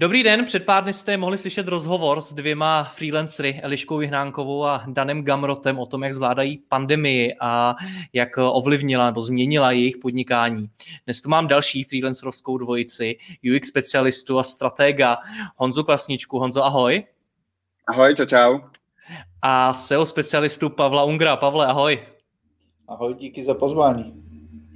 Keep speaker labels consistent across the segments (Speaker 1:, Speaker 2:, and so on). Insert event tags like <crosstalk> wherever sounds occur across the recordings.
Speaker 1: Dobrý den, před pár dny jste mohli slyšet rozhovor s dvěma freelancery, Eliškou Vyhnánkovou a Danem Gamrotem o tom, jak zvládají pandemii a jak ovlivnila nebo změnila jejich podnikání. Dnes tu mám další freelancerovskou dvojici, UX specialistu a stratega Honzu Klasničku. Honzo, ahoj.
Speaker 2: Ahoj, čau, čau.
Speaker 1: A SEO specialistu Pavla Ungra. Pavle, ahoj.
Speaker 3: Ahoj, díky za pozvání.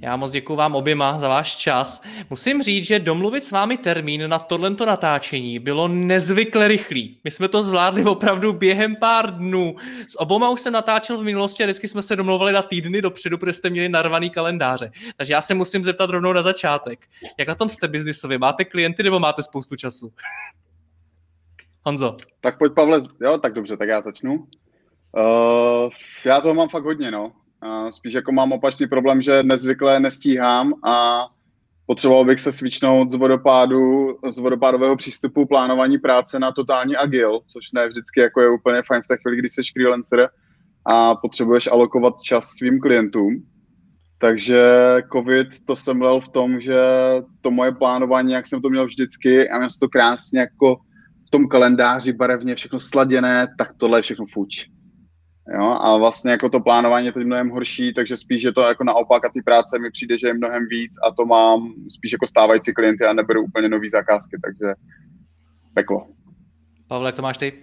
Speaker 1: Já moc děkuji vám oběma za váš čas. Musím říct, že domluvit s vámi termín na tohleto natáčení bylo nezvykle rychlý. My jsme to zvládli opravdu během pár dnů. S oboma už jsem natáčel v minulosti a vždycky jsme se domluvili na týdny dopředu, protože jste měli narvaný kalendáře. Takže já se musím zeptat rovnou na začátek. Jak na tom jste biznisově? Máte klienty nebo máte spoustu času? <laughs> Honzo.
Speaker 2: Tak pojď Pavle, jo, tak dobře, tak já začnu. Uh, já toho mám fakt hodně, no. Spíš jako mám opačný problém, že nezvykle nestíhám a potřeboval bych se svičnout z vodopádu, z vodopádového přístupu plánování práce na totální agil, což ne vždycky jako je úplně fajn v té chvíli, když jsi freelancer a potřebuješ alokovat čas svým klientům. Takže covid to jsem lel v tom, že to moje plánování, jak jsem to měl vždycky a měl jsem to krásně jako v tom kalendáři barevně všechno sladěné, tak tohle je všechno fuč. Jo, a vlastně jako to plánování je teď mnohem horší, takže spíš je to jako naopak a ty práce mi přijde, že je mnohem víc a to mám spíš jako stávající klienty a neberu úplně nový zakázky, takže peklo.
Speaker 1: Pavle, jak to máš ty?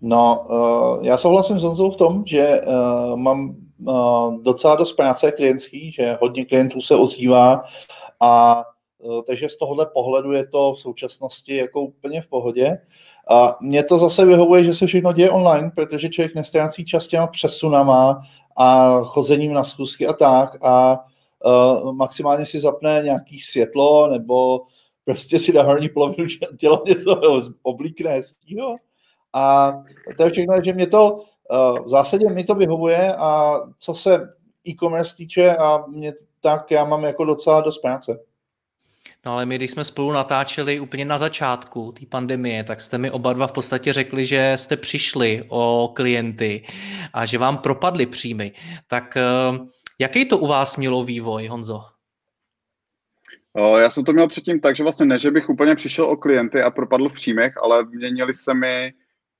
Speaker 3: No, uh, já souhlasím s Honzou v tom, že uh, mám uh, docela dost práce klientský, že hodně klientů se ozývá a uh, takže z tohohle pohledu je to v současnosti jako úplně v pohodě. A mně to zase vyhovuje, že se všechno děje online, protože člověk nestrácí čas těma přesunama a chozením na schůzky a tak a uh, maximálně si zapne nějaký světlo nebo prostě si na horní polovinu <laughs> těla něco oblíkne hezkýho. A to je všechno, že mě to uh, v zásadě mi to vyhovuje a co se e-commerce týče a mě tak já mám jako docela dost práce.
Speaker 1: No ale my, když jsme spolu natáčeli úplně na začátku té pandemie, tak jste mi oba dva v podstatě řekli, že jste přišli o klienty a že vám propadly příjmy. Tak eh, jaký to u vás mělo vývoj, Honzo?
Speaker 2: Já jsem to měl předtím tak, že vlastně ne, že bych úplně přišel o klienty a propadl v příjmech, ale měnili se mi,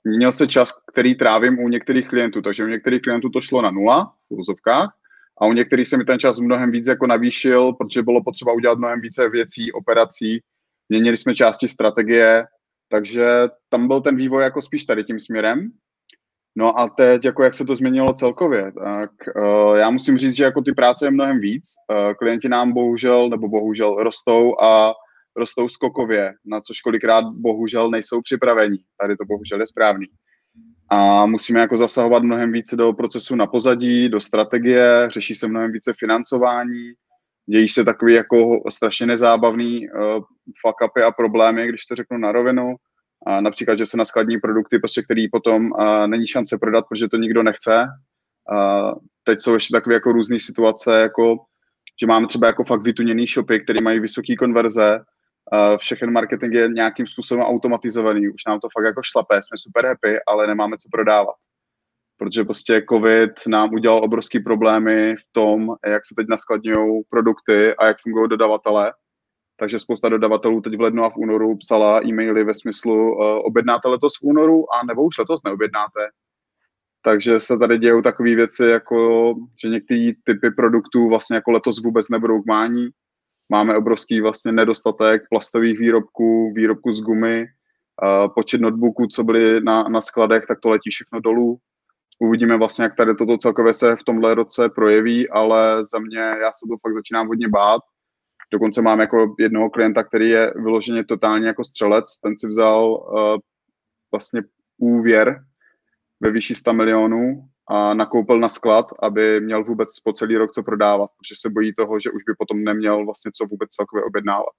Speaker 2: měnil se čas, který trávím u některých klientů, takže u některých klientů to šlo na nula v úzovkách a u některých se mi ten čas mnohem víc jako navýšil, protože bylo potřeba udělat mnohem více věcí, operací, měnili jsme části strategie, takže tam byl ten vývoj jako spíš tady tím směrem. No a teď, jako jak se to změnilo celkově, tak uh, já musím říct, že jako ty práce je mnohem víc. Uh, klienti nám bohužel, nebo bohužel rostou a rostou skokově, na což kolikrát bohužel nejsou připraveni. Tady to bohužel je správný a musíme jako zasahovat mnohem více do procesu na pozadí, do strategie, řeší se mnohem více financování, dějí se takový jako strašně nezábavný uh, fuck upy a problémy, když to řeknu na rovinu. A například, že se na skladní produkty, prostě, který potom uh, není šance prodat, protože to nikdo nechce. Uh, teď jsou ještě takové jako různé situace, jako že máme třeba jako fakt vytuněný shopy, které mají vysoké konverze, všechen marketing je nějakým způsobem automatizovaný, už nám to fakt jako šlape, jsme super happy, ale nemáme co prodávat. Protože prostě covid nám udělal obrovský problémy v tom, jak se teď naskladňují produkty a jak fungují dodavatele. Takže spousta dodavatelů teď v lednu a v únoru psala e-maily ve smyslu uh, objednáte letos v únoru a nebo už letos neobjednáte. Takže se tady dějou takové věci, jako že některé typy produktů vlastně jako letos vůbec nebudou k mání, Máme obrovský vlastně nedostatek plastových výrobků, výrobků z gumy, počet notebooků, co byly na, na skladech, tak to letí všechno dolů. Uvidíme vlastně, jak tady toto celkově se v tomhle roce projeví, ale za mě já se to fakt začínám hodně bát. Dokonce mám jako jednoho klienta, který je vyloženě totálně jako střelec, ten si vzal uh, vlastně úvěr ve výši 100 milionů a nakoupil na sklad, aby měl vůbec po celý rok co prodávat, protože se bojí toho, že už by potom neměl vlastně co vůbec celkově objednávat.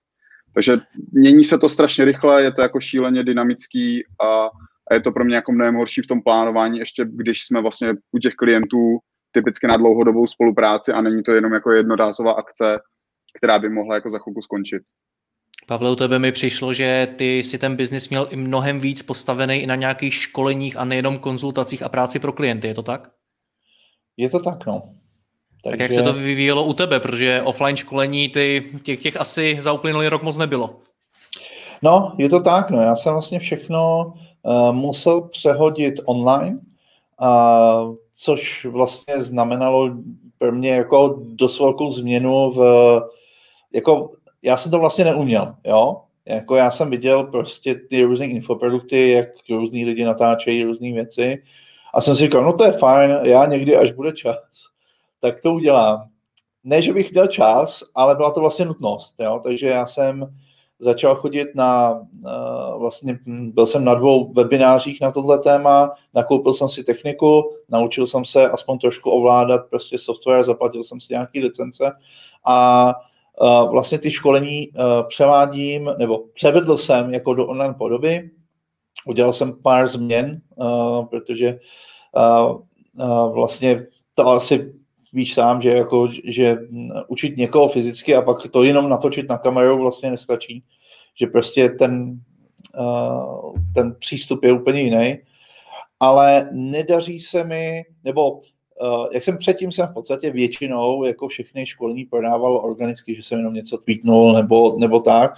Speaker 2: Takže mění se to strašně rychle, je to jako šíleně dynamický a, a je to pro mě jako mnohem horší v tom plánování, ještě když jsme vlastně u těch klientů typicky na dlouhodobou spolupráci a není to jenom jako jednorázová akce, která by mohla jako za chvilku skončit.
Speaker 1: Pavle, u tebe mi přišlo, že ty si ten biznis měl i mnohem víc postavený i na nějakých školeních a nejenom konzultacích a práci pro klienty, je to tak?
Speaker 3: Je to tak, no.
Speaker 1: Takže... Tak jak se to vyvíjelo u tebe, protože offline školení ty, těch, těch asi za uplynulý rok moc nebylo.
Speaker 3: No, je to tak, no. Já jsem vlastně všechno uh, musel přehodit online, uh, což vlastně znamenalo pro mě jako dost velkou změnu v, jako já jsem to vlastně neuměl, jo, jako já jsem viděl prostě ty různé infoprodukty, jak různí lidi natáčejí různé věci. A jsem si říkal, no to je fajn, já někdy, až bude čas, tak to udělám. Ne, že bych měl čas, ale byla to vlastně nutnost, jo, takže já jsem začal chodit na, vlastně byl jsem na dvou webinářích na tohle téma, nakoupil jsem si techniku, naučil jsem se aspoň trošku ovládat prostě software, zaplatil jsem si nějaký licence a vlastně ty školení převádím, nebo převedl jsem jako do online podoby, udělal jsem pár změn, protože vlastně to asi víš sám, že, jako, že učit někoho fyzicky a pak to jenom natočit na kameru vlastně nestačí, že prostě ten, ten přístup je úplně jiný, ale nedaří se mi, nebo jak jsem předtím jsem v podstatě většinou jako všechny školní prodával organicky, že jsem jenom něco tweetnul nebo, nebo tak,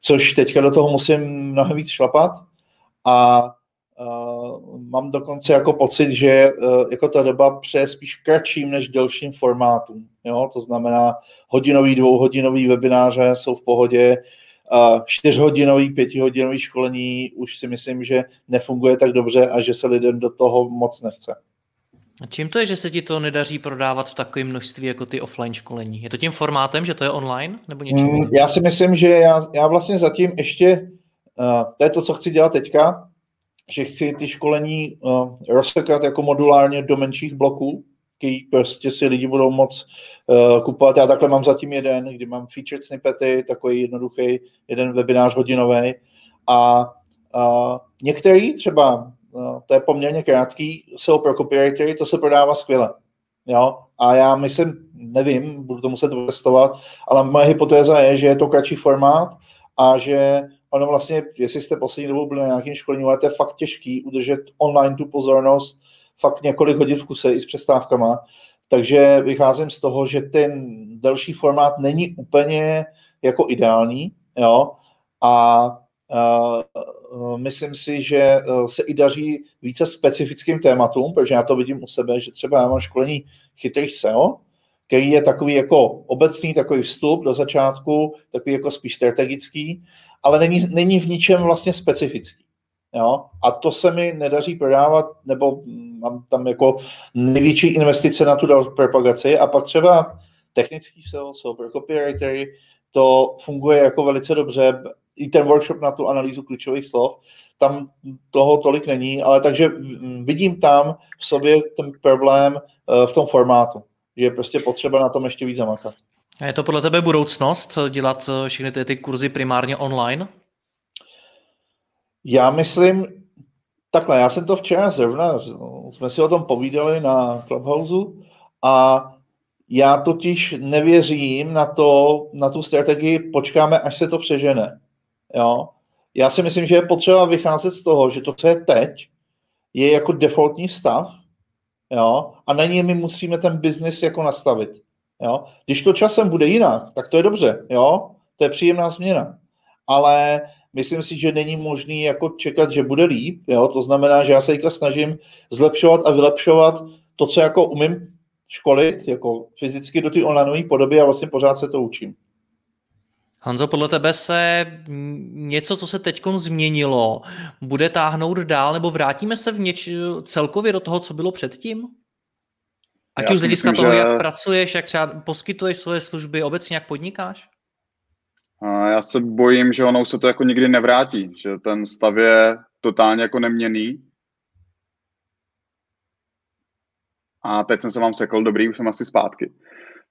Speaker 3: což teďka do toho musím mnohem víc šlapat a uh, mám dokonce jako pocit, že uh, jako ta doba přeje spíš kratším než delším formátům. Jo? To znamená hodinový, dvouhodinový webináře jsou v pohodě, uh, čtyřhodinový, pětihodinový školení už si myslím, že nefunguje tak dobře a že se lidem do toho moc nechce.
Speaker 1: A čím to je, že se ti to nedaří prodávat v takovém množství jako ty offline školení? Je to tím formátem, že to je online? Nebo něčím mm,
Speaker 3: Já si myslím, že já, já vlastně zatím ještě, uh, to je to, co chci dělat teďka, že chci ty školení uh, rozsekat jako modulárně do menších bloků, který prostě si lidi budou moc uh, kupovat. Já takhle mám zatím jeden, kdy mám featured snippety, takový jednoduchý, jeden webinář hodinový a uh, některý třeba to je poměrně krátký, jsou pro copywritery, to se prodává skvěle. Jo? A já myslím, nevím, budu to muset testovat, ale moje hypotéza je, že je to kratší formát a že ono vlastně, jestli jste poslední dobou byli na nějakým školení, ale to je fakt těžký udržet online tu pozornost fakt několik hodin v kuse i s přestávkama. Takže vycházím z toho, že ten delší formát není úplně jako ideální, jo, a myslím si, že e, se i daří více specifickým tématům, protože já to vidím u sebe, že třeba já mám školení chytrých SEO, který je takový jako obecný, takový vstup do začátku, takový jako spíš strategický, ale není, není v ničem vlastně specifický. Jo? A to se mi nedaří prodávat, nebo mám tam jako největší investice na tu propagaci a pak třeba technický SEO, SEO pro copywritery, to funguje jako velice dobře i ten workshop na tu analýzu klíčových slov, tam toho tolik není, ale takže vidím tam v sobě ten problém eh, v tom formátu, že je prostě potřeba na tom ještě víc zamakat.
Speaker 1: A je to podle tebe budoucnost dělat eh, všechny ty, ty kurzy primárně online?
Speaker 3: Já myslím, takhle, já jsem to včera zrovna, jsme si o tom povídali na Clubhouse a já totiž nevěřím na to, na tu strategii, počkáme, až se to přežene. Jo? Já si myslím, že je potřeba vycházet z toho, že to, co je teď, je jako defaultní stav jo? a na něj my musíme ten biznis jako nastavit. Jo? Když to časem bude jinak, tak to je dobře, jo? to je příjemná změna. Ale myslím si, že není možný jako čekat, že bude líp. Jo? To znamená, že já se teďka snažím zlepšovat a vylepšovat to, co jako umím školit, jako fyzicky do té online podoby a vlastně pořád se to učím.
Speaker 1: Honzo, podle tebe se něco, co se teď změnilo, bude táhnout dál, nebo vrátíme se v něč celkově do toho, co bylo předtím? Ať už z hlediska toho, že... jak pracuješ, jak třeba poskytuješ svoje služby, obecně jak podnikáš?
Speaker 2: Já se bojím, že ono se to jako nikdy nevrátí, že ten stav je totálně jako neměný. A teď jsem se vám sekl, dobrý, už jsem asi zpátky.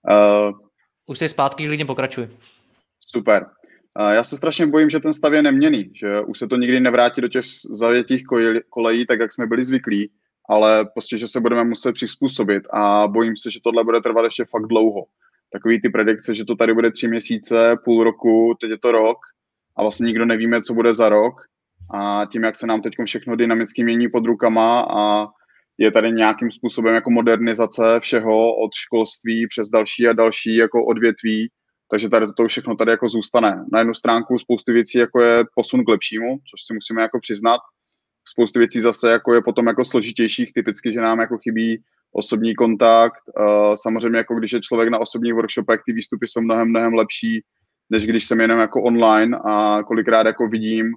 Speaker 1: Uh, už jsi zpátky, klidně pokračuj.
Speaker 2: Super. Já se strašně bojím, že ten stav je neměný, že už se to nikdy nevrátí do těch zavětých kolejí, tak jak jsme byli zvyklí, ale prostě, že se budeme muset přizpůsobit a bojím se, že tohle bude trvat ještě fakt dlouho takový ty predikce, že to tady bude tři měsíce, půl roku, teď je to rok a vlastně nikdo nevíme, co bude za rok a tím, jak se nám teď všechno dynamicky mění pod rukama a je tady nějakým způsobem jako modernizace všeho od školství přes další a další jako odvětví, takže tady to všechno tady jako zůstane. Na jednu stránku spoustu věcí jako je posun k lepšímu, což si musíme jako přiznat. Spoustu věcí zase jako je potom jako složitějších, typicky, že nám jako chybí osobní kontakt. Samozřejmě jako když je člověk na osobních workshopech, ty výstupy jsou mnohem, mnohem lepší, než když jsem jenom jako online a kolikrát jako vidím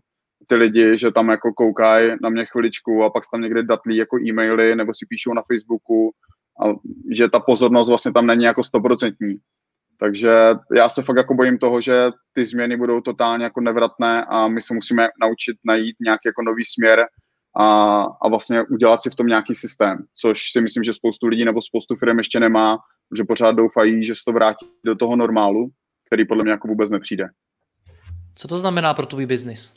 Speaker 2: ty lidi, že tam jako koukají na mě chviličku a pak tam někde datlí jako e-maily nebo si píšou na Facebooku a že ta pozornost vlastně tam není jako stoprocentní. Takže já se fakt jako bojím toho, že ty změny budou totálně jako nevratné a my se musíme naučit najít nějaký jako nový směr, a, a vlastně udělat si v tom nějaký systém, což si myslím, že spoustu lidí nebo spoustu firm ještě nemá, že pořád doufají, že se to vrátí do toho normálu, který podle mě jako vůbec nepřijde.
Speaker 1: Co to znamená pro tvůj biznis?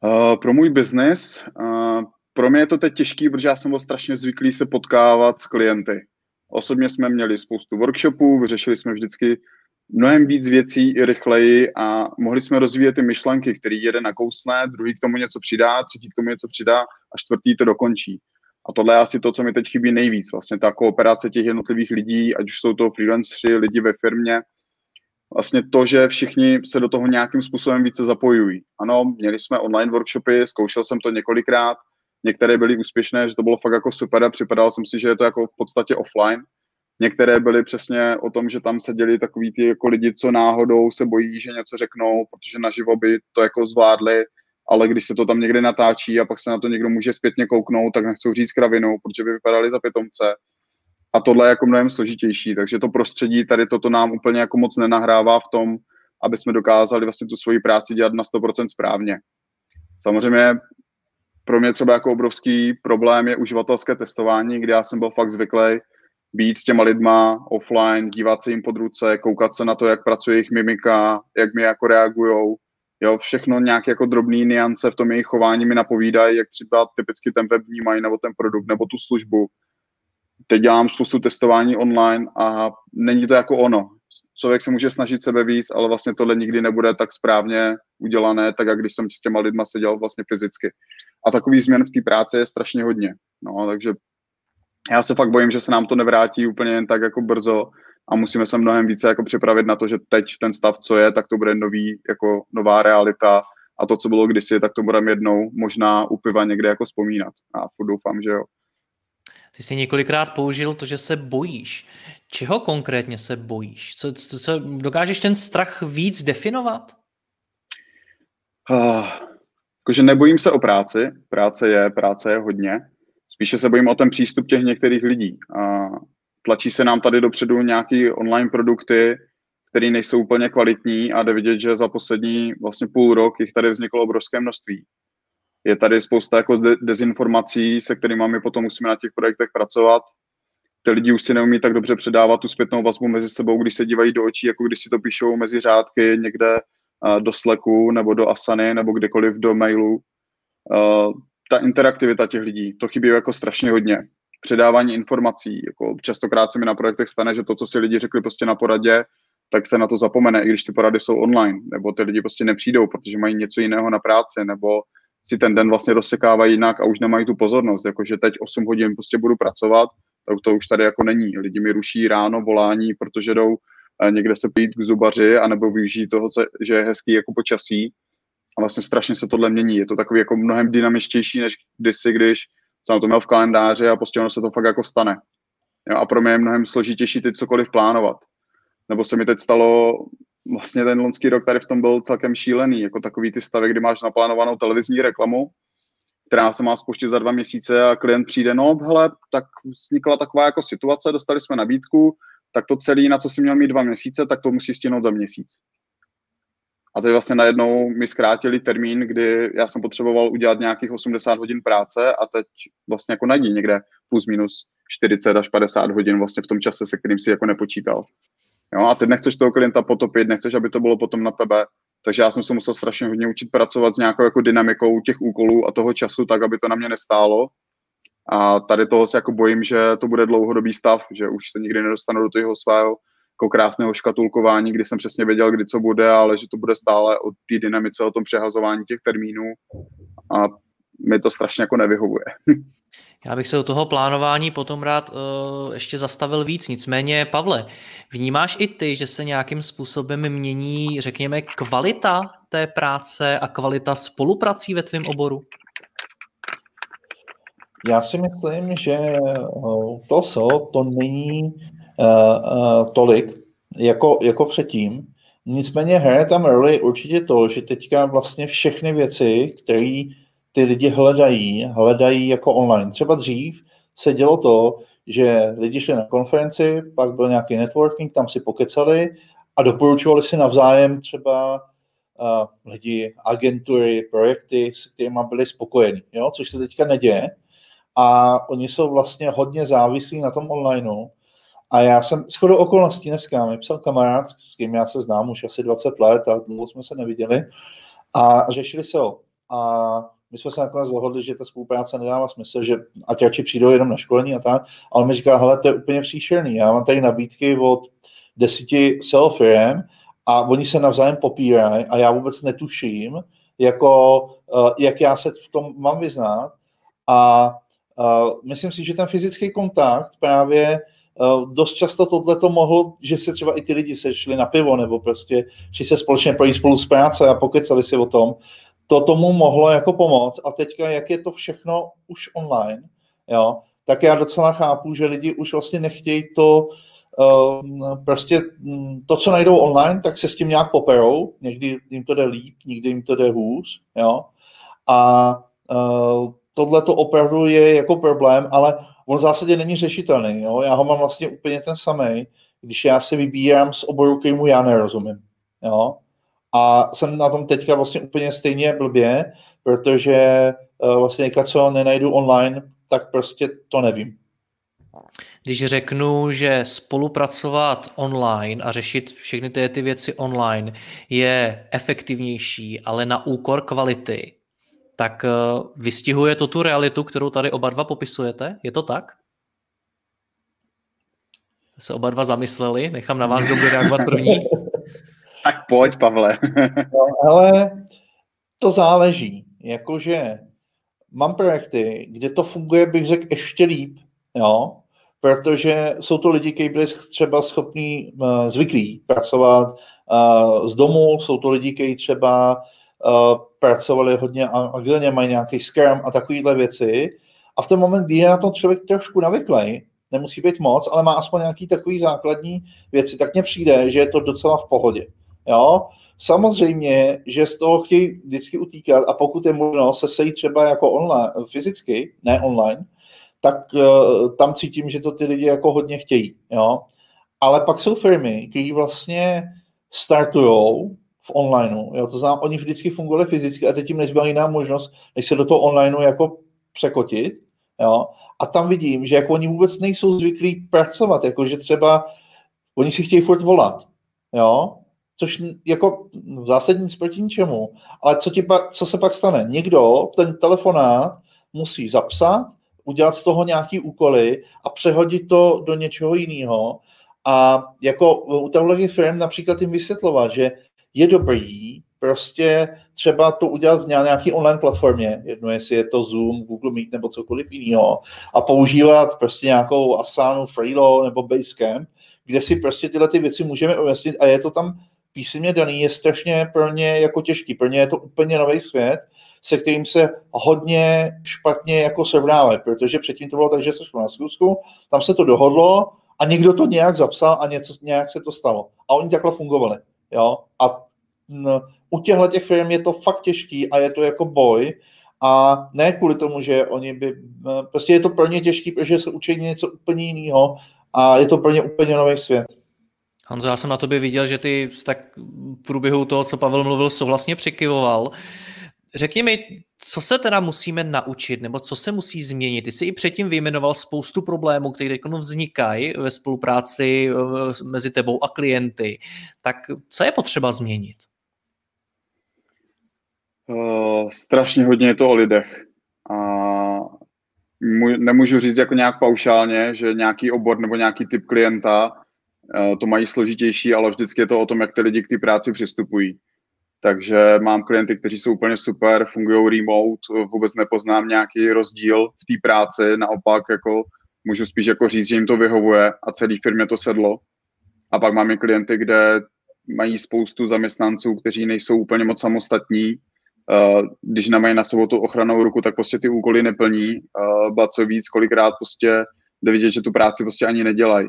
Speaker 2: Uh, pro můj biznis, uh, pro mě je to teď těžký, protože já jsem byl strašně zvyklý se potkávat s klienty. Osobně jsme měli spoustu workshopů, vyřešili jsme vždycky mnohem víc věcí i rychleji a mohli jsme rozvíjet ty myšlenky, který jeden nakousne, druhý k tomu něco přidá, třetí k tomu něco přidá a čtvrtý to dokončí. A tohle je asi to, co mi teď chybí nejvíc. Vlastně ta kooperace těch jednotlivých lidí, ať už jsou to freelanceri, lidi ve firmě, vlastně to, že všichni se do toho nějakým způsobem více zapojují. Ano, měli jsme online workshopy, zkoušel jsem to několikrát, některé byly úspěšné, že to bylo fakt jako super a připadal jsem si, že je to jako v podstatě offline, Některé byly přesně o tom, že tam seděli takový ty jako lidi, co náhodou se bojí, že něco řeknou, protože naživo by to jako zvládli, ale když se to tam někde natáčí a pak se na to někdo může zpětně kouknout, tak nechcou říct kravinu, protože by vypadali za pitomce. A tohle je jako mnohem složitější, takže to prostředí tady toto nám úplně jako moc nenahrává v tom, aby jsme dokázali vlastně tu svoji práci dělat na 100% správně. Samozřejmě pro mě třeba jako obrovský problém je uživatelské testování, kde já jsem byl fakt zvyklý být s těma lidma offline, dívat se jim pod ruce, koukat se na to, jak pracuje jejich mimika, jak mi jako reagujou. Jo, všechno nějaké jako drobné niance v tom jejich chování mi napovídají, jak třeba typicky ten web vnímají, nebo ten produkt, nebo tu službu. Teď dělám spoustu testování online a není to jako ono. Člověk se může snažit sebe víc, ale vlastně tohle nikdy nebude tak správně udělané, tak jak když jsem s těma lidma seděl vlastně fyzicky. A takový změn v té práci je strašně hodně. No, takže já se fakt bojím, že se nám to nevrátí úplně jen tak jako brzo a musíme se mnohem více jako připravit na to, že teď ten stav, co je, tak to bude nový, jako nová realita a to, co bylo kdysi, tak to budeme jednou možná u piva někde jako vzpomínat. A doufám, že jo.
Speaker 1: Ty jsi několikrát použil to, že se bojíš. Čeho konkrétně se bojíš? Co, co, co dokážeš ten strach víc definovat?
Speaker 2: Uh, jakože nebojím se o práci. Práce je, práce je hodně. Spíše se bojím o ten přístup těch některých lidí. A tlačí se nám tady dopředu nějaký online produkty, které nejsou úplně kvalitní a jde vidět, že za poslední vlastně půl rok jich tady vzniklo obrovské množství. Je tady spousta jako dezinformací, se kterými my potom musíme na těch projektech pracovat. Ty lidi už si neumí tak dobře předávat tu zpětnou vazbu mezi sebou, když se dívají do očí, jako když si to píšou mezi řádky někde do Slacku nebo do Asany nebo kdekoliv do mailu ta interaktivita těch lidí, to chybí jako strašně hodně. Předávání informací, jako častokrát se mi na projektech stane, že to, co si lidi řekli prostě na poradě, tak se na to zapomene, i když ty porady jsou online, nebo ty lidi prostě nepřijdou, protože mají něco jiného na práci, nebo si ten den vlastně rozsekávají jinak a už nemají tu pozornost, jakože teď 8 hodin prostě budu pracovat, tak to už tady jako není. Lidi mi ruší ráno volání, protože jdou eh, někde se pít k zubaři, anebo využijí toho, že je hezký jako počasí a vlastně strašně se tohle mění. Je to takový jako mnohem dynamičtější, než kdysi, když jsem to měl v kalendáři a prostě ono se to fakt jako stane. Jo, a pro mě je mnohem složitější teď cokoliv plánovat. Nebo se mi teď stalo, vlastně ten loňský rok tady v tom byl celkem šílený, jako takový ty stavy, kdy máš naplánovanou televizní reklamu, která se má spustit za dva měsíce a klient přijde, no hele, tak vznikla taková jako situace, dostali jsme nabídku, tak to celé, na co si měl mít dva měsíce, tak to musí stihnout za měsíc. teď vlastně najednou mi zkrátili termín, kdy já jsem potřeboval udělat nějakých 80 hodin práce a teď vlastně jako najdi někde plus minus 40 až 50 hodin vlastně v tom čase, se kterým si jako nepočítal. Jo, a teď nechceš toho klienta potopit, nechceš, aby to bylo potom na tebe, takže já jsem se musel strašně hodně učit pracovat s nějakou jako dynamikou těch úkolů a toho času, tak, aby to na mě nestálo. A tady toho se jako bojím, že to bude dlouhodobý stav, že už se nikdy nedostanu do toho svého jako krásného škatulkování, kdy jsem přesně věděl, kdy co bude, ale že to bude stále o té dynamice, o tom přehazování těch termínů a mi to strašně jako nevyhovuje. <laughs>
Speaker 1: Já bych se do toho plánování potom rád uh, ještě zastavil víc. Nicméně, Pavle, vnímáš i ty, že se nějakým způsobem mění, řekněme, kvalita té práce a kvalita spoluprací ve tvém oboru?
Speaker 3: Já si myslím, že eh, to so, to není uh, uh, tolik jako, jako předtím. Nicméně hraje tam roli určitě to, že teďka vlastně všechny věci, které ty lidi hledají, hledají jako online. Třeba dřív se dělo to, že lidi šli na konferenci, pak byl nějaký networking, tam si pokecali a doporučovali si navzájem třeba uh, lidi, agentury, projekty, s kterými byli spokojeni, jo? což se teďka neděje. A oni jsou vlastně hodně závislí na tom onlineu. A já jsem shodou okolností dneska mi psal kamarád, s kým já se znám už asi 20 let a dlouho jsme se neviděli a řešili se ho. A my jsme se nakonec dohodli, že ta spolupráce nedává smysl, že ať radši přijdou jenom na školení a tak, ale on mi říká, hele, to je úplně příšerný, já mám tady nabídky od desíti self-firm a oni se navzájem popírají a já vůbec netuším, jako, uh, jak já se v tom mám vyznat. A uh, myslím si, že ten fyzický kontakt právě uh, dost často tohle to mohl, že se třeba i ty lidi sešli na pivo nebo prostě, že se společně projít spolu z práce a pokecali si o tom, to tomu mohlo jako pomoct. A teďka, jak je to všechno už online, jo, tak já docela chápu, že lidi už vlastně nechtějí to, uh, prostě mm, to, co najdou online, tak se s tím nějak poperou, někdy jim to jde líp, někdy jim to jde hůř, jo, a uh, tohle to opravdu je jako problém, ale on v zásadě není řešitelný, jo, já ho mám vlastně úplně ten samý, když já si vybírám z oboru, kterému já nerozumím, jo, a jsem na tom teďka vlastně úplně stejně blbě, protože uh, vlastně co nenajdu online, tak prostě to nevím.
Speaker 1: Když řeknu, že spolupracovat online a řešit všechny ty, ty věci online je efektivnější, ale na úkor kvality, tak uh, vystihuje to tu realitu, kterou tady oba dva popisujete? Je to tak? Se oba dva zamysleli, nechám na vás dobře reagovat první. <laughs>
Speaker 2: Tak pojď, Pavle. <laughs>
Speaker 3: no, ale to záleží. Jakože mám projekty, kde to funguje, bych řekl, ještě líp, jo, protože jsou to lidi, kteří byli třeba schopní, zvyklí pracovat z domu, jsou to lidi, kteří třeba pracovali hodně agilně, mají nějaký Scrum a takovéhle věci. A v ten moment, kdy je na to člověk trošku navyklý, nemusí být moc, ale má aspoň nějaký takový základní věci, tak mně přijde, že je to docela v pohodě. Jo? Samozřejmě, že z toho chtějí vždycky utíkat a pokud je možno se sejít třeba jako online, fyzicky, ne online, tak uh, tam cítím, že to ty lidi jako hodně chtějí. Jo? Ale pak jsou firmy, které vlastně startují v onlineu. Jo? To znamená, oni vždycky fungovali fyzicky a teď jim nezbyla jiná možnost, než se do toho onlineu jako překotit. Jo? A tam vidím, že jako oni vůbec nejsou zvyklí pracovat, jako že třeba oni si chtějí furt volat. Jo? Což jako v zásadě nic proti ničemu. Ale co, ti pa, co se pak stane? Někdo ten telefonát musí zapsat, udělat z toho nějaký úkoly a přehodit to do něčeho jiného. A jako u těchto firm například jim vysvětlovat, že je dobrý prostě třeba to udělat v nějaké online platformě, jedno jestli je to Zoom, Google Meet nebo cokoliv jiného, a používat prostě nějakou Asanu, Freelo nebo Basecamp, kde si prostě tyhle ty věci můžeme ujasnit a je to tam písemně daný je strašně pro ně jako těžký. Pro ně je to úplně nový svět, se kterým se hodně špatně jako srovnávají, protože předtím to bylo tak, že se šlo na schůzku, tam se to dohodlo a někdo to nějak zapsal a něco, nějak se to stalo. A oni takhle fungovali. Jo? A no, u těchto těch firm je to fakt těžký a je to jako boj, a ne kvůli tomu, že oni by, prostě je to pro ně těžký, protože se učí něco úplně jiného a je to pro ně úplně nový svět.
Speaker 1: Honzo, já jsem na tobě viděl, že ty tak v průběhu toho, co Pavel mluvil, souhlasně přikyvoval. Řekni mi, co se teda musíme naučit, nebo co se musí změnit? Ty jsi i předtím vyjmenoval spoustu problémů, které vznikají ve spolupráci eh, mezi tebou a klienty. Tak co je potřeba změnit?
Speaker 2: Uh, strašně hodně je to o lidech. A nemůžu říct jako nějak paušálně, že nějaký obor nebo nějaký typ klienta to mají složitější, ale vždycky je to o tom, jak ty lidi k té práci přistupují. Takže mám klienty, kteří jsou úplně super, fungují remote, vůbec nepoznám nějaký rozdíl v té práci, naopak jako můžu spíš jako říct, že jim to vyhovuje a celý firmě to sedlo. A pak máme klienty, kde mají spoustu zaměstnanců, kteří nejsou úplně moc samostatní. Když nemají na sebou tu ochranou ruku, tak prostě ty úkoly neplní. Ba co víc, kolikrát prostě jde vidět, že tu práci prostě ani nedělají.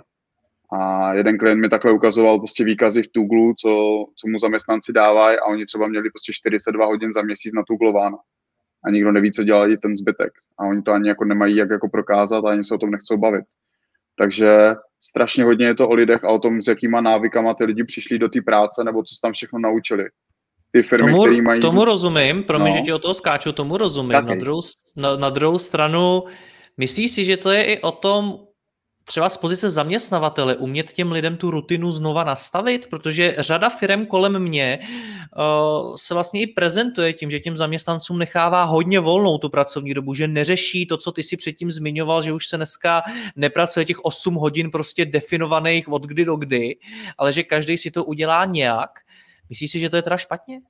Speaker 2: A jeden klient mi takhle ukazoval prostě výkazy v Tuglu, co, co mu zaměstnanci dávají a oni třeba měli prostě 42 hodin za měsíc na Tuglováno. A nikdo neví, co dělají ten zbytek. A oni to ani jako nemají jak jako prokázat a ani se o tom nechcou bavit. Takže strašně hodně je to o lidech a o tom, s jakýma návykama ty lidi přišli do té práce nebo co se tam všechno naučili.
Speaker 1: Ty firmy, tomu, které mají... Tomu rozumím, pro no. že ti o toho skáču, tomu rozumím. Na druhou, na, na druhou stranu, myslíš si, že to je i o tom třeba z pozice zaměstnavatele umět těm lidem tu rutinu znova nastavit, protože řada firm kolem mě uh, se vlastně i prezentuje tím, že těm zaměstnancům nechává hodně volnou tu pracovní dobu, že neřeší to, co ty si předtím zmiňoval, že už se dneska nepracuje těch 8 hodin prostě definovaných od kdy do kdy, ale že každý si to udělá nějak. Myslíš si, že to je teda špatně?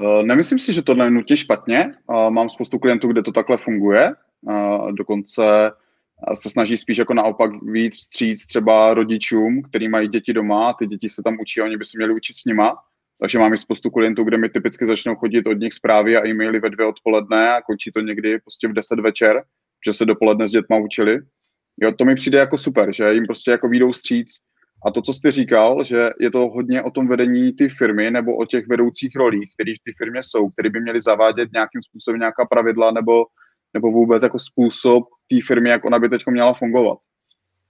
Speaker 2: Eh, nemyslím si, že to je nutně špatně. Eh, mám spoustu klientů, kde to takhle funguje. Dokonce se snaží spíš jako naopak víc vstříc třeba rodičům, kteří mají děti doma, ty děti se tam učí a oni by se měli učit s nima. Takže máme spoustu klientů, kde mi typicky začnou chodit od nich zprávy a e-maily ve dvě odpoledne a končí to někdy prostě v deset večer, že se dopoledne s dětma učili. Jo, to mi přijde jako super, že jim prostě jako výjdou stříc. A to, co jsi říkal, že je to hodně o tom vedení ty firmy nebo o těch vedoucích rolích, které v té firmě jsou, které by měly zavádět nějakým způsobem nějaká pravidla nebo nebo vůbec jako způsob té firmy, jak ona by teď měla fungovat.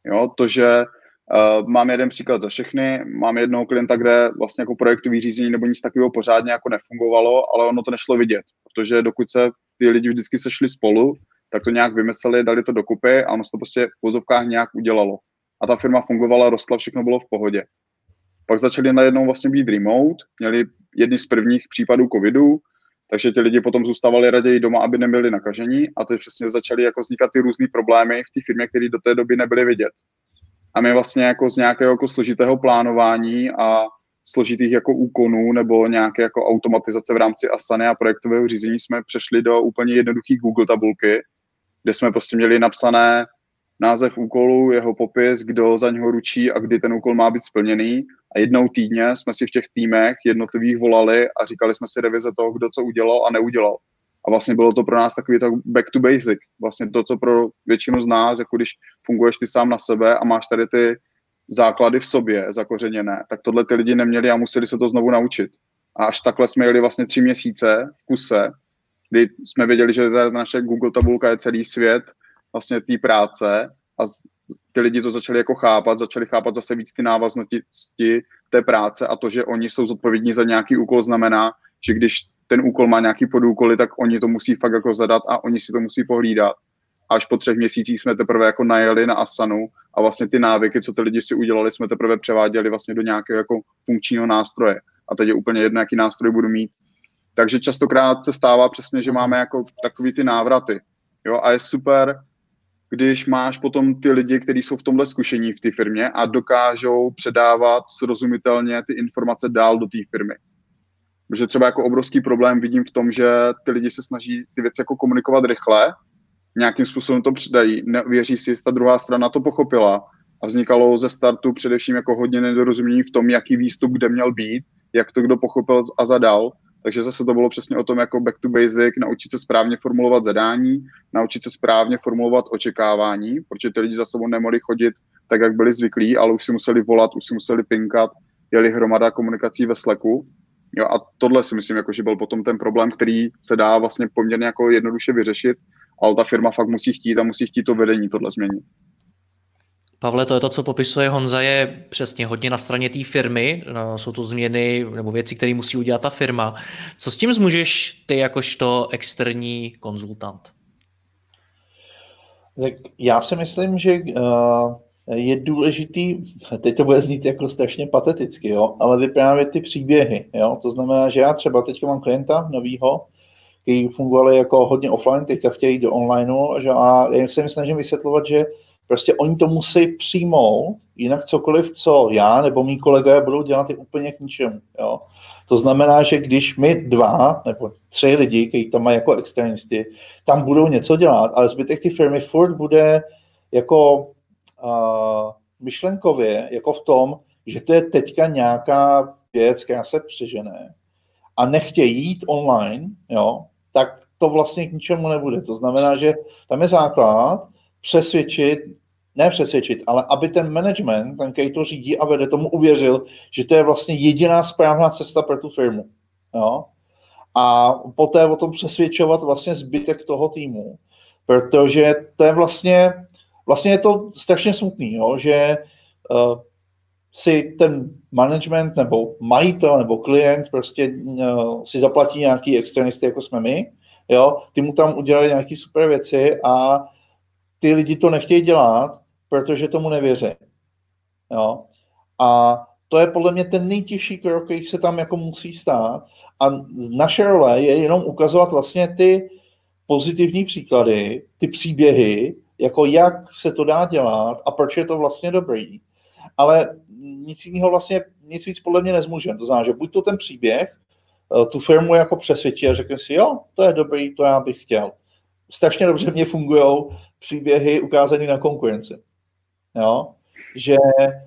Speaker 2: Jo, to, že uh, mám jeden příklad za všechny, mám jednoho klienta, kde vlastně jako projektový řízení nebo nic takového pořádně jako nefungovalo, ale ono to nešlo vidět, protože dokud se ty lidi vždycky sešli spolu, tak to nějak vymysleli, dali to dokupy a ono se to prostě v vozovkách nějak udělalo. A ta firma fungovala, rostla, všechno bylo v pohodě. Pak začali najednou vlastně být remote, měli jedny z prvních případů covidu, takže ti lidi potom zůstávali raději doma, aby nebyli nakažení a teď přesně začaly jako vznikat ty různé problémy v té firmě, které do té doby nebyly vidět. A my vlastně jako z nějakého jako složitého plánování a složitých jako úkonů nebo nějaké jako automatizace v rámci Asany a projektového řízení jsme přešli do úplně jednoduché Google tabulky, kde jsme prostě měli napsané název úkolu, jeho popis, kdo za něho ručí a kdy ten úkol má být splněný. A jednou týdně jsme si v těch týmech jednotlivých volali a říkali jsme si revize toho, kdo co udělal a neudělal. A vlastně bylo to pro nás takový to back to basic. Vlastně to, co pro většinu z nás, jako když funguješ ty sám na sebe a máš tady ty základy v sobě zakořeněné, tak tohle ty lidi neměli a museli se to znovu naučit. A až takhle jsme jeli vlastně tři měsíce v kuse, kdy jsme věděli, že ta naše Google tabulka je celý svět, vlastně té práce a ty lidi to začali jako chápat, začali chápat zase víc ty návaznosti té práce a to, že oni jsou zodpovědní za nějaký úkol, znamená, že když ten úkol má nějaký podúkoly, tak oni to musí fakt jako zadat a oni si to musí pohlídat. Až po třech měsících jsme teprve jako najeli na Asanu a vlastně ty návyky, co ty lidi si udělali, jsme teprve převáděli vlastně do nějakého jako funkčního nástroje. A teď je úplně jedno, jaký nástroj budu mít. Takže častokrát se stává přesně, že máme jako takový ty návraty. Jo, a je super, když máš potom ty lidi, kteří jsou v tomhle zkušení v té firmě a dokážou předávat srozumitelně ty informace dál do té firmy. Protože třeba jako obrovský problém vidím v tom, že ty lidi se snaží ty věci jako komunikovat rychle, nějakým způsobem to předají, nevěří si, ta druhá strana to pochopila. A vznikalo ze startu především jako hodně nedorozumění v tom, jaký výstup kde měl být, jak to kdo pochopil a zadal takže zase to bylo přesně o tom jako back to basic, naučit se správně formulovat zadání, naučit se správně formulovat očekávání, protože ty lidi za sebou nemohli chodit tak, jak byli zvyklí, ale už si museli volat, už si museli pinkat, jeli hromada komunikací ve Slacku. Jo, a tohle si myslím, jako, že byl potom ten problém, který se dá vlastně poměrně jako jednoduše vyřešit, ale ta firma fakt musí chtít a musí chtít to vedení tohle změnit.
Speaker 1: Pavle, to je to, co popisuje Honza, je přesně hodně na straně té firmy. No, jsou to změny nebo věci, které musí udělat ta firma. Co s tím zmůžeš ty jakožto externí konzultant?
Speaker 3: Tak já si myslím, že uh, je důležitý, teď to bude znít jako strašně pateticky, jo, ale vyprávět ty příběhy. Jo? To znamená, že já třeba teď mám klienta novýho, který fungovali jako hodně offline, teďka chtějí do online, a já se jim snažím vysvětlovat, že Prostě oni to musí přijmout, jinak cokoliv, co já nebo mý kolegové budou dělat, je úplně k ničemu. Jo? To znamená, že když my dva nebo tři lidi, kteří tam mají jako externisty, tam budou něco dělat, ale zbytek ty firmy furt bude jako uh, myšlenkově, jako v tom, že to je teďka nějaká věc, která se přežené a nechtějí jít online, jo, tak to vlastně k ničemu nebude. To znamená, že tam je základ, přesvědčit, ne přesvědčit, ale aby ten management, ten, který to řídí a vede, tomu uvěřil, že to je vlastně jediná správná cesta pro tu firmu. Jo? A poté o tom přesvědčovat vlastně zbytek toho týmu. Protože to je vlastně, vlastně je to strašně smutný, jo? že uh, si ten management nebo majitel nebo klient prostě uh, si zaplatí nějaký externisty, jako jsme my, jo? ty mu tam udělali nějaké super věci a ty lidi to nechtějí dělat, protože tomu nevěří. Jo? A to je podle mě ten nejtěžší krok, který se tam jako musí stát. A naše role je jenom ukazovat vlastně ty pozitivní příklady, ty příběhy, jako jak se to dá dělat a proč je to vlastně dobrý. Ale nic jiného vlastně, nic víc podle mě nezmůžeme. To znamená, že buď to ten příběh, eh, tu firmu jako přesvědčí a řekne si, jo, to je dobrý, to já bych chtěl strašně dobře mě fungují příběhy ukázané na konkurenci. Jo? Že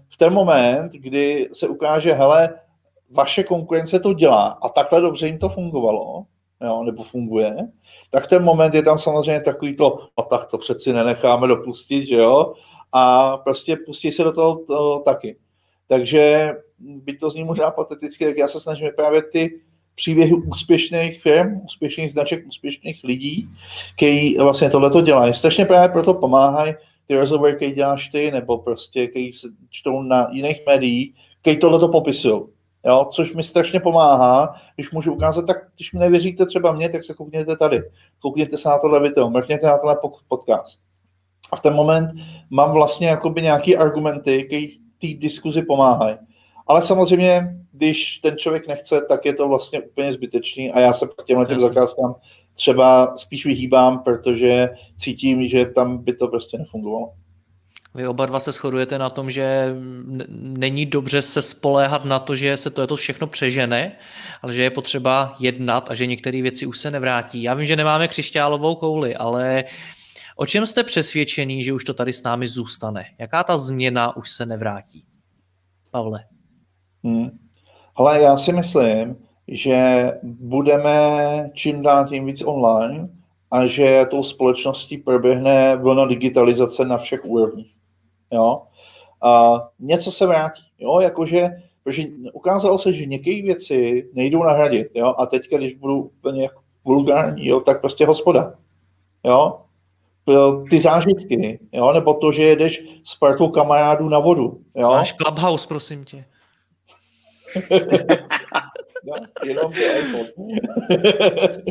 Speaker 3: v ten moment, kdy se ukáže, hele, vaše konkurence to dělá a takhle dobře jim to fungovalo, jo, nebo funguje, tak ten moment je tam samozřejmě takový to, no tak to přeci nenecháme dopustit, že jo, a prostě pustí se do toho to, taky. Takže byť to zní možná pateticky, tak já se snažím právě ty příběhy úspěšných firm, úspěšných značek, úspěšných lidí, kteří vlastně tohleto dělají. Strašně právě proto pomáhají ty rozhovory, které děláš ty, nebo prostě, který se čtou na jiných médiích, který tohleto popisují. Jo, což mi strašně pomáhá, když můžu ukázat, tak když mi nevěříte třeba mě, tak se koukněte tady, koukněte se na tohle video, mrkněte na tohle podcast. A v ten moment mám vlastně jakoby nějaký argumenty, které té diskuzi pomáhají. Ale samozřejmě, když ten člověk nechce, tak je to vlastně úplně zbytečný a já se k těmhle těm zakázkám třeba spíš vyhýbám, protože cítím, že tam by to prostě nefungovalo.
Speaker 1: Vy oba dva se shodujete na tom, že není dobře se spoléhat na to, že se to, je to všechno přežene, ale že je potřeba jednat a že některé věci už se nevrátí. Já vím, že nemáme křišťálovou kouli, ale o čem jste přesvědčený, že už to tady s námi zůstane? Jaká ta změna už se nevrátí? Pavle.
Speaker 3: Hmm. Ale já si myslím, že budeme čím dál tím víc online a že tou společností proběhne vlna digitalizace na všech úrovních. Jo? A něco se vrátí, jo? jakože protože ukázalo se, že některé věci nejdou nahradit, jo? a teď, když budu úplně jako vulgární, jo? tak prostě hospoda. Jo? Ty zážitky, jo? nebo to, že jedeš s partou kamarádů na vodu. Jo?
Speaker 1: Máš Clubhouse, prosím tě <laughs>
Speaker 3: no, jenom iPhone.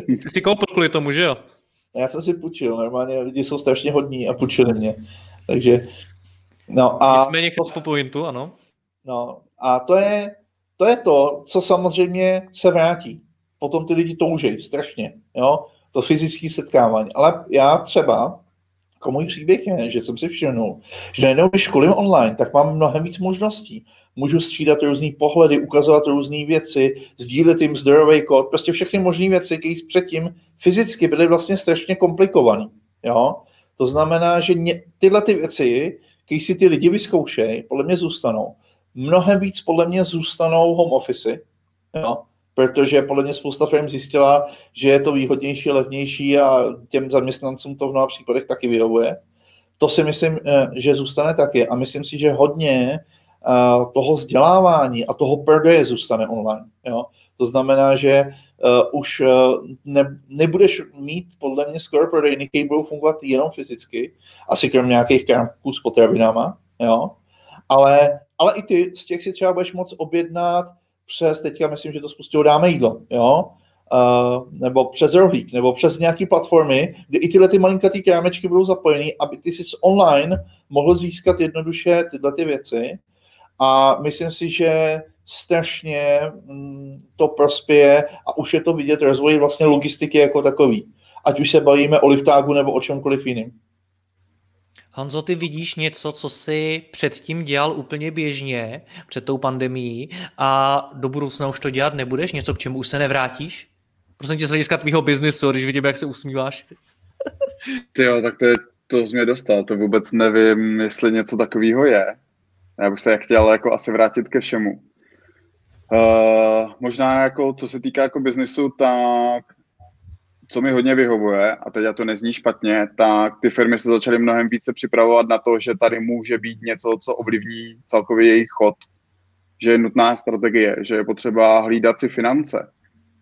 Speaker 1: Ty jsi koupil kvůli tomu, že jo?
Speaker 3: Já jsem si půjčil, normálně lidi jsou strašně hodní a půjčili mě. Takže, no a...
Speaker 1: Nicméně po pointu, ano.
Speaker 3: No a to je, to je to, co samozřejmě se vrátí. Potom ty lidi toužejí strašně, jo, to fyzické setkávání. Ale já třeba, jako můj příběh je, že jsem si všimnul, že najednou, když školím online, tak mám mnohem víc možností můžu střídat různé pohledy, ukazovat různé věci, sdílet jim zdrojový kód, prostě všechny možné věci, které předtím fyzicky byly vlastně strašně komplikované. Jo? To znamená, že tyhle ty věci, když si ty lidi vyzkoušejí, podle mě zůstanou. Mnohem víc podle mě zůstanou home office, jo? protože podle mě spousta firm zjistila, že je to výhodnější, levnější a těm zaměstnancům to v mnoha případech taky vyhovuje. To si myslím, eh, že zůstane taky a myslím si, že hodně toho vzdělávání a toho prodeje zůstane online. Jo? To znamená, že uh, už uh, ne, nebudeš mít podle mě skoro prodejny, které budou fungovat jenom fyzicky, asi krom nějakých krámků s potravinama, jo, ale, ale i ty z těch si třeba budeš moc objednat přes, teďka myslím, že to spustilo dáme jídlo, jo, Uh, nebo přes rohlík, nebo přes nějaké platformy, kde i tyhle ty malinkatý krámečky budou zapojeny, aby ty si online mohl získat jednoduše tyhle ty věci. A myslím si, že strašně mm, to prospěje a už je to vidět rozvoj vlastně logistiky jako takový. Ať už se bavíme o liftágu nebo o čemkoliv jiným.
Speaker 1: Honzo, ty vidíš něco, co jsi předtím dělal úplně běžně před tou pandemií a do budoucna už to dělat nebudeš? Něco, k čemu už se nevrátíš? Prosím tě z hlediska tvýho biznisu, když vidím, jak se usmíváš.
Speaker 2: Ty jo, tak to, je, to jsi mě dostal, to vůbec nevím, jestli něco takového je. Já bych se chtěl jako asi vrátit ke všemu. Uh, možná jako, co se týká jako biznisu, tak co mi hodně vyhovuje, a teď já to nezní špatně, tak ty firmy se začaly mnohem více připravovat na to, že tady může být něco, co ovlivní celkově jejich chod, že je nutná strategie, že je potřeba hlídat si finance,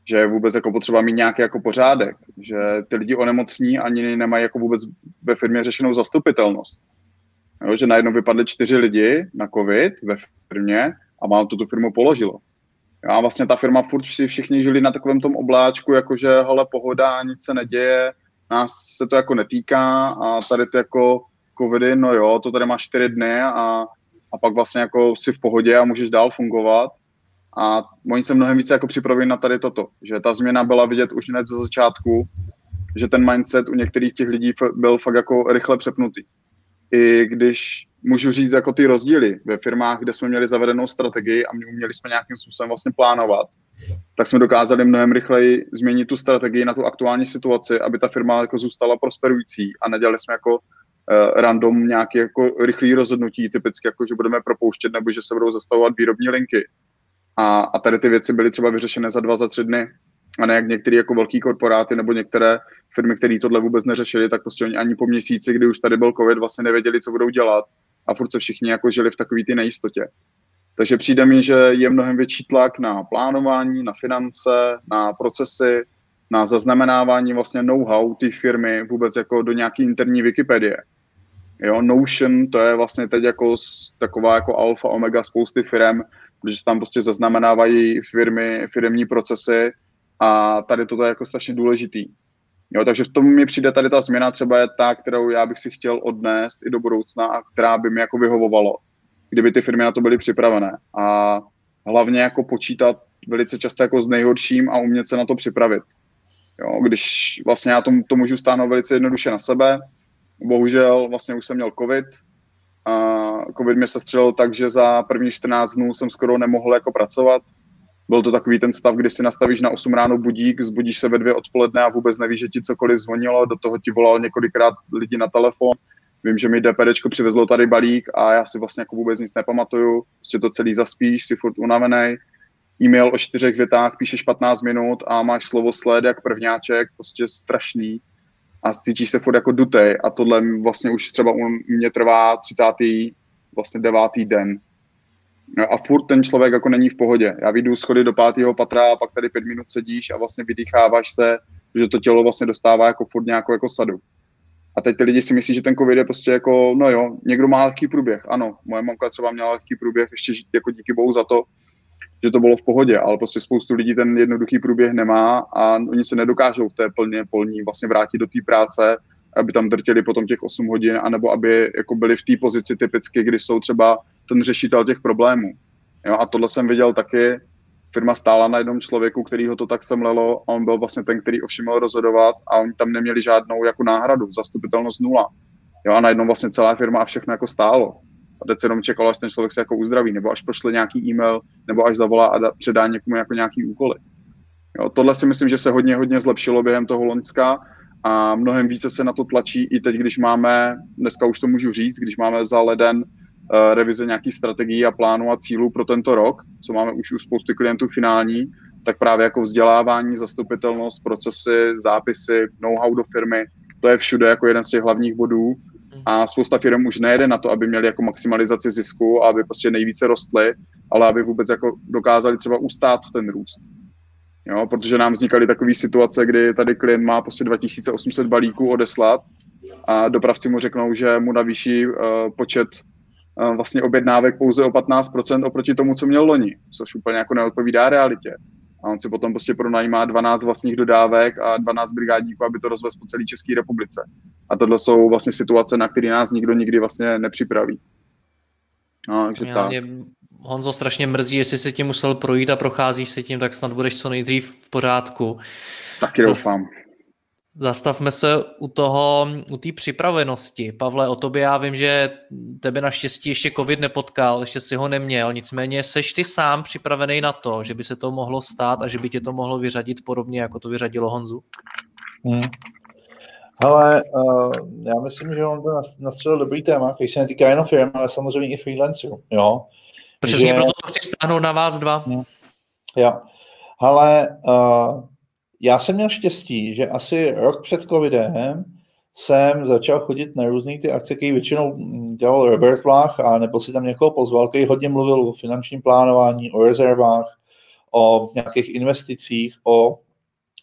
Speaker 2: že je vůbec jako potřeba mít nějaký jako pořádek, že ty lidi onemocní ani nemají jako vůbec ve firmě řešenou zastupitelnost. Jo, že najednou vypadly čtyři lidi na covid ve firmě a mám to tu firmu položilo. A vlastně ta firma furt si všichni žili na takovém tom obláčku, jakože hele, pohoda, nic se neděje, nás se to jako netýká a tady ty jako covidy, no jo, to tady máš čtyři dny a, a pak vlastně jako si v pohodě a můžeš dál fungovat. A oni se mnohem více jako připravili na tady toto, že ta změna byla vidět už hned ze začátku, že ten mindset u některých těch lidí byl fakt jako rychle přepnutý. I když můžu říct jako ty rozdíly ve firmách, kde jsme měli zavedenou strategii a měli jsme nějakým způsobem vlastně plánovat, tak jsme dokázali mnohem rychleji změnit tu strategii na tu aktuální situaci, aby ta firma jako zůstala prosperující a nedělali jsme jako uh, random nějaké jako rychlé rozhodnutí, typicky jako, že budeme propouštět nebo že se budou zastavovat výrobní linky. A, a tady ty věci byly třeba vyřešené za dva, za tři dny. A ne jak některé jako velké korporáty nebo některé firmy, které tohle vůbec neřešili, tak prostě oni ani po měsíci, kdy už tady byl covid, vlastně nevěděli, co budou dělat a furt se všichni jako žili v takové ty nejistotě. Takže přijde mi, že je mnohem větší tlak na plánování, na finance, na procesy, na zaznamenávání vlastně know-how té firmy vůbec jako do nějaké interní Wikipedie. Jo, Notion, to je vlastně teď jako taková jako alfa, omega spousty firm, protože tam prostě zaznamenávají firmy, firmní procesy a tady toto je jako strašně důležitý. Jo, takže v tom mi přijde tady ta změna třeba je ta, kterou já bych si chtěl odnést i do budoucna a která by mi jako vyhovovalo, kdyby ty firmy na to byly připravené. A hlavně jako počítat velice často jako s nejhorším a umět se na to připravit. Jo, když vlastně já to, to můžu stáhnout velice jednoduše na sebe, bohužel vlastně už jsem měl covid, a covid mě se střelil tak, že za první 14 dnů jsem skoro nemohl jako pracovat, byl to takový ten stav, kdy si nastavíš na 8 ráno budík, zbudíš se ve dvě odpoledne a vůbec nevíš, že ti cokoliv zvonilo, do toho ti volal několikrát lidi na telefon. Vím, že mi DPDčko přivezlo tady balík a já si vlastně jako vůbec nic nepamatuju, prostě to celý zaspíš, si furt unavený. E-mail o čtyřech větách, píšeš 15 minut a máš slovo sled jak prvňáček, prostě strašný a cítíš se furt jako dutej a tohle vlastně už třeba u mě trvá 30. vlastně devátý den, a furt ten člověk jako není v pohodě. Já vyjdu schody do pátého patra a pak tady pět minut sedíš a vlastně vydýcháváš se, že to tělo vlastně dostává jako furt nějakou jako sadu. A teď ty lidi si myslí, že ten covid je prostě jako, no jo, někdo má lehký průběh. Ano, moje mamka třeba měla lehký průběh, ještě jako díky bohu za to, že to bylo v pohodě, ale prostě spoustu lidí ten jednoduchý průběh nemá a oni se nedokážou v té plně polní vlastně vrátit do té práce, aby tam drtili potom těch 8 hodin, anebo aby jako byli v té pozici typicky, kdy jsou třeba ten řešitel těch problémů. Jo, a tohle jsem viděl taky, firma stála na jednom člověku, který ho to tak semlelo a on byl vlastně ten, který ovšem měl rozhodovat a oni tam neměli žádnou jako náhradu, zastupitelnost nula. Jo, a najednou vlastně celá firma a všechno jako stálo. A teď se jenom čekalo, až ten člověk se jako uzdraví, nebo až pošle nějaký e-mail, nebo až zavolá a da, předá někomu jako nějaký úkoly. Jo, tohle si myslím, že se hodně, hodně zlepšilo během toho Loňska a mnohem více se na to tlačí i teď, když máme, dneska už to můžu říct, když máme za leden uh, revize nějakých strategií a plánů a cílů pro tento rok, co máme už u spousty klientů finální, tak právě jako vzdělávání, zastupitelnost, procesy, zápisy, know-how do firmy, to je všude jako jeden z těch hlavních bodů a spousta firm už nejede na to, aby měli jako maximalizaci zisku, aby prostě nejvíce rostly, ale aby vůbec jako dokázali třeba ustát ten růst. Jo, protože nám vznikaly takové situace, kdy tady klient má prostě 2800 balíků odeslat a dopravci mu řeknou, že mu navýší uh, počet vlastně objednávek pouze o 15% oproti tomu, co měl loni, což úplně jako neodpovídá realitě. A on si potom prostě pronajímá 12 vlastních dodávek a 12 brigádníků, aby to rozvez po celé České republice. A tohle jsou vlastně situace, na které nás nikdo nikdy vlastně nepřipraví.
Speaker 1: No, takže tak. Honzo, strašně mrzí, jestli si tím musel projít a procházíš si tím, tak snad budeš co nejdřív v pořádku.
Speaker 2: Taky doufám.
Speaker 1: Zastavme se u toho, u té připravenosti. Pavle, o tobě já vím, že tebe naštěstí ještě covid nepotkal, ještě si ho neměl, nicméně seš ty sám připravený na to, že by se to mohlo stát a že by tě to mohlo vyřadit podobně, jako to vyřadilo Honzu? Hmm.
Speaker 3: Ale uh, já myslím, že on to nastřelil dobrý téma, který se netýká jenom firm, ale samozřejmě i freelancerů. Jo?
Speaker 1: Přesně, že... proto to chci stáhnout na vás dva.
Speaker 3: Jo. Ale uh, já jsem měl štěstí, že asi rok před covidem jsem začal chodit na různé ty akce, které většinou dělal Robert Vlach, a nebo si tam někoho pozval, který hodně mluvil o finančním plánování, o rezervách, o nějakých investicích, o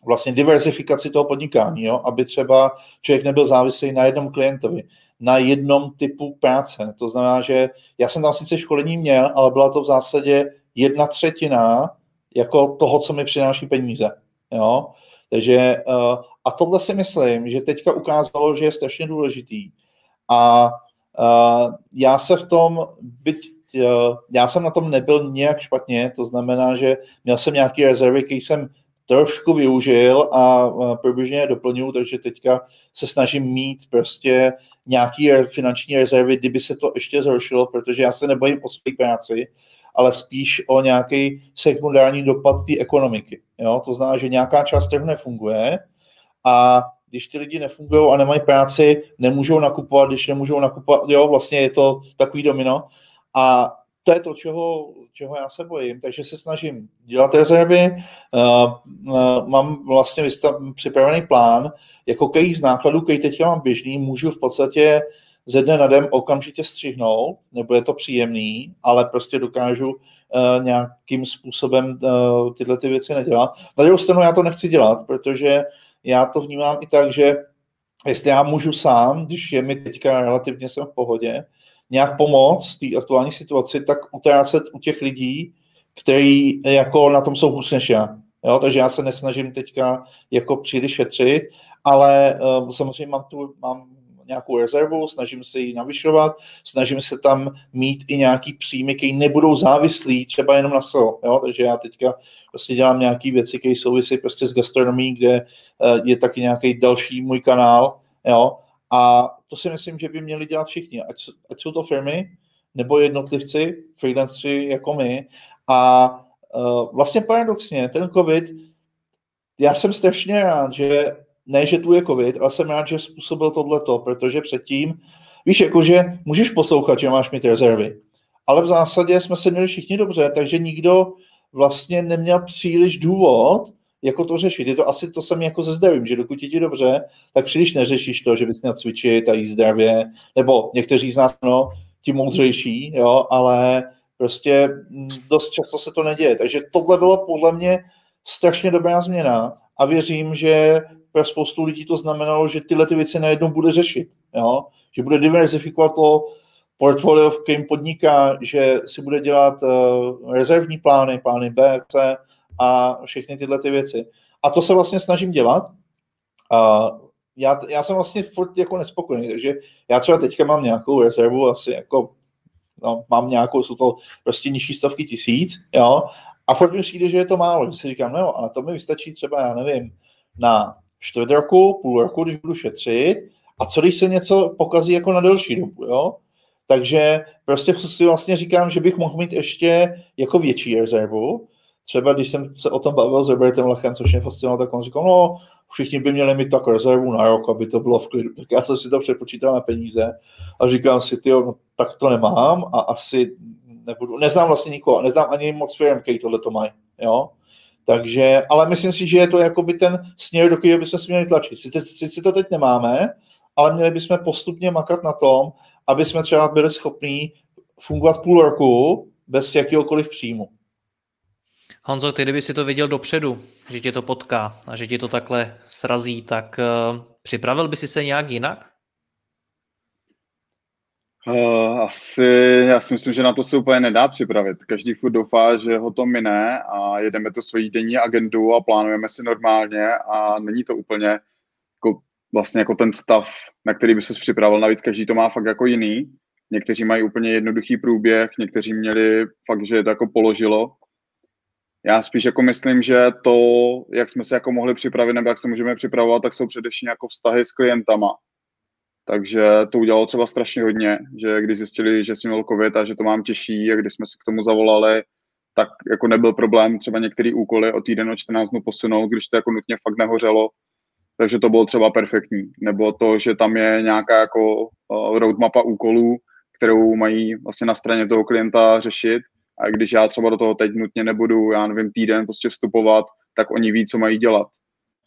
Speaker 3: vlastně diversifikaci toho podnikání, jo? aby třeba člověk nebyl závislý na jednom klientovi, na jednom typu práce. To znamená, že já jsem tam sice školení měl, ale byla to v zásadě jedna třetina jako toho, co mi přináší peníze. Jo? Takže uh, a tohle si myslím, že teďka ukázalo, že je strašně důležitý. A uh, já se v tom, byť uh, já jsem na tom nebyl nějak špatně, to znamená, že měl jsem nějaký rezervy, který jsem trošku využil a průběžně je doplňuji, takže teďka se snažím mít prostě nějaký finanční rezervy, kdyby se to ještě zhoršilo, protože já se nebojím o své práci, ale spíš o nějaký sekundární dopad té ekonomiky. Jo? To znamená, že nějaká část trhu nefunguje a když ty lidi nefungují a nemají práci, nemůžou nakupovat, když nemůžou nakupovat, jo, vlastně je to takový domino. A to je to, čeho, čeho já se bojím. Takže se snažím dělat rezervy, uh, uh, mám vlastně vystav, připravený plán, jako který z nákladů, který teďka mám běžný, můžu v podstatě ze dne na den okamžitě střihnout, nebo je to příjemný, ale prostě dokážu uh, nějakým způsobem uh, tyhle ty věci nedělat. Na druhou stranu já to nechci dělat, protože já to vnímám i tak, že jestli já můžu sám, když je mi teďka relativně jsem v pohodě, nějak pomoct té aktuální situaci, tak utrácet u těch lidí, který jako na tom jsou hůř než já. Jo, takže já se nesnažím teďka jako příliš šetřit, ale uh, samozřejmě mám tu, mám nějakou rezervu, snažím se ji navyšovat, snažím se tam mít i nějaký příjmy, které nebudou závislí třeba jenom na SEO. Jo? Takže já teďka prostě dělám nějaké věci, které souvisí prostě s gastronomí, kde uh, je taky nějaký další můj kanál. Jo? A to si myslím, že by měli dělat všichni, ať, ať jsou to firmy nebo jednotlivci, freelanceri jako my. A uh, vlastně paradoxně, ten COVID, já jsem strašně rád, že ne, že tu je COVID, ale jsem rád, že způsobil tohleto, protože předtím, víš, jakože můžeš poslouchat, že máš mít rezervy, ale v zásadě jsme se měli všichni dobře, takže nikdo vlastně neměl příliš důvod jako to řešit. Je to asi to samé jako ze zdravím, že dokud je ti dobře, tak příliš neřešíš to, že bys měl cvičit a jíst zdravě, nebo někteří z nás, no, ti moudřejší, jo, ale prostě mm, dost často se to neděje. Takže tohle bylo podle mě strašně dobrá změna a věřím, že pro spoustu lidí to znamenalo, že tyhle ty věci najednou bude řešit, jo? že bude diversifikovat to portfolio, v kterém podniká, že si bude dělat uh, rezervní plány, plány B, C, a všechny tyhle ty věci. A to se vlastně snažím dělat. A já, já jsem vlastně furt jako nespokojený, takže já třeba teďka mám nějakou rezervu, asi jako no, mám nějakou, jsou to prostě nižší stovky tisíc, jo, a furt mi přijde, že je to málo, že si říkám, no jo, ale to mi vystačí třeba, já nevím, na čtvrt roku, půl roku, když budu šetřit, a co když se něco pokazí jako na delší dobu, jo? Takže prostě si vlastně říkám, že bych mohl mít ještě jako větší rezervu, třeba když jsem se o tom bavil s Robertem Lechem, což mě fascinovalo, tak on říkal, no, všichni by měli mít tak rezervu na rok, aby to bylo v klidu. Tak já jsem si to přepočítal na peníze a říkám si, ty, no, tak to nemám a asi nebudu, neznám vlastně nikoho, neznám ani moc firm, který tohle to mají, jo. Takže, ale myslím si, že je to jakoby ten směr, do kterého bychom si měli tlačit. Sice, sice to teď nemáme, ale měli bychom postupně makat na tom, aby jsme třeba byli schopní fungovat půl roku bez jakéhokoliv příjmu.
Speaker 1: Honzo, ty kdyby si to viděl dopředu, že tě to potká a že ti to takhle srazí, tak uh, připravil by si se nějak jinak?
Speaker 2: Uh, asi, já si myslím, že na to se úplně nedá připravit. Každý furt doufá, že ho to mine a jedeme to svojí denní agendu a plánujeme si normálně a není to úplně jako, vlastně jako ten stav, na který by se připravil. Navíc každý to má fakt jako jiný. Někteří mají úplně jednoduchý průběh, někteří měli fakt, že je to jako položilo. Já spíš jako myslím, že to, jak jsme se jako mohli připravit nebo jak se můžeme připravovat, tak jsou především jako vztahy s klientama. Takže to udělalo třeba strašně hodně, že když zjistili, že jsem měl covid a že to mám těžší a když jsme se k tomu zavolali, tak jako nebyl problém třeba některé úkoly o týden o 14 dnů posunout, když to jako nutně fakt nehořelo, takže to bylo třeba perfektní. Nebo to, že tam je nějaká jako roadmapa úkolů, kterou mají vlastně na straně toho klienta řešit a když já třeba do toho teď nutně nebudu, já nevím, týden prostě vstupovat, tak oni ví, co mají dělat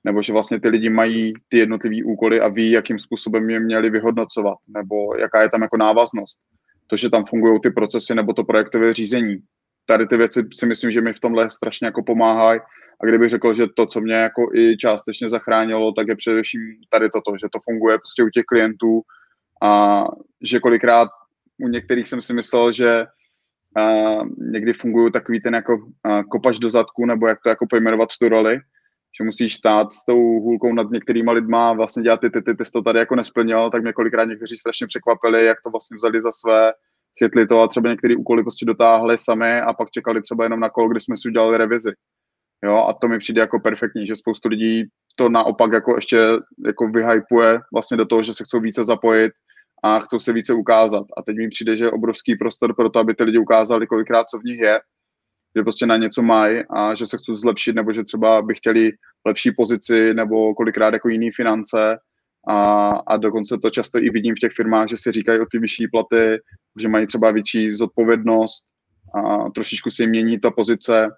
Speaker 2: nebo že vlastně ty lidi mají ty jednotlivé úkoly a ví, jakým způsobem je měli vyhodnocovat, nebo jaká je tam jako návaznost. To, že tam fungují ty procesy nebo to projektové řízení. Tady ty věci si myslím, že mi v tomhle strašně jako pomáhají. A kdybych řekl, že to, co mě jako i částečně zachránilo, tak je především tady toto, že to funguje prostě u těch klientů a že kolikrát u některých jsem si myslel, že uh, někdy fungují takový ten jako kopač do zadku, nebo jak to jako pojmenovat tu roli, že musíš stát s tou hůlkou nad některýma lidma a vlastně dělat ty, ty, ty, ty to tady jako nesplnil, tak mě kolikrát někteří strašně překvapili, jak to vlastně vzali za své, chytli to a třeba některé úkoly prostě dotáhli sami a pak čekali třeba jenom na kol, kdy jsme si udělali revizi. Jo, a to mi přijde jako perfektní, že spoustu lidí to naopak jako ještě jako vyhypuje vlastně do toho, že se chcou více zapojit a chcou se více ukázat. A teď mi přijde, že je obrovský prostor pro to, aby ty lidi ukázali kolikrát, co v nich je že prostě na něco mají a že se chcou zlepšit, nebo že třeba by chtěli lepší pozici, nebo kolikrát jako jiný finance. A, a dokonce to často i vidím v těch firmách, že si říkají o ty vyšší platy, že mají třeba větší zodpovědnost a trošičku si mění ta pozice.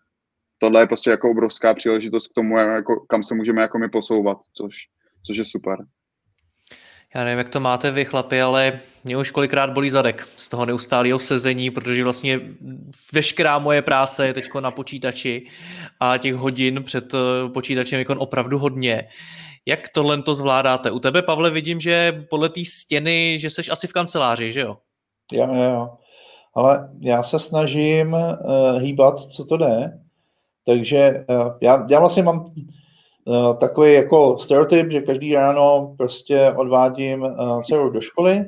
Speaker 2: Tohle je prostě jako obrovská příležitost k tomu, jako, kam se můžeme jako my posouvat, což, což je super.
Speaker 1: Já nevím, jak to máte vy, chlapi, ale mě už kolikrát bolí zadek z toho neustálého sezení, protože vlastně veškerá moje práce je teď na počítači a těch hodin před eh, počítačem je opravdu hodně. Jak tohle to zvládáte? U tebe, Pavle, vidím, že podle té stěny, že jsi asi v kanceláři, že jo?
Speaker 3: Jo, jo, jo. Ale já se snažím uh, hýbat, co to jde. Takže uh, já, já vlastně mám takový jako stereotyp, že každý ráno prostě odvádím uh, dceru do školy,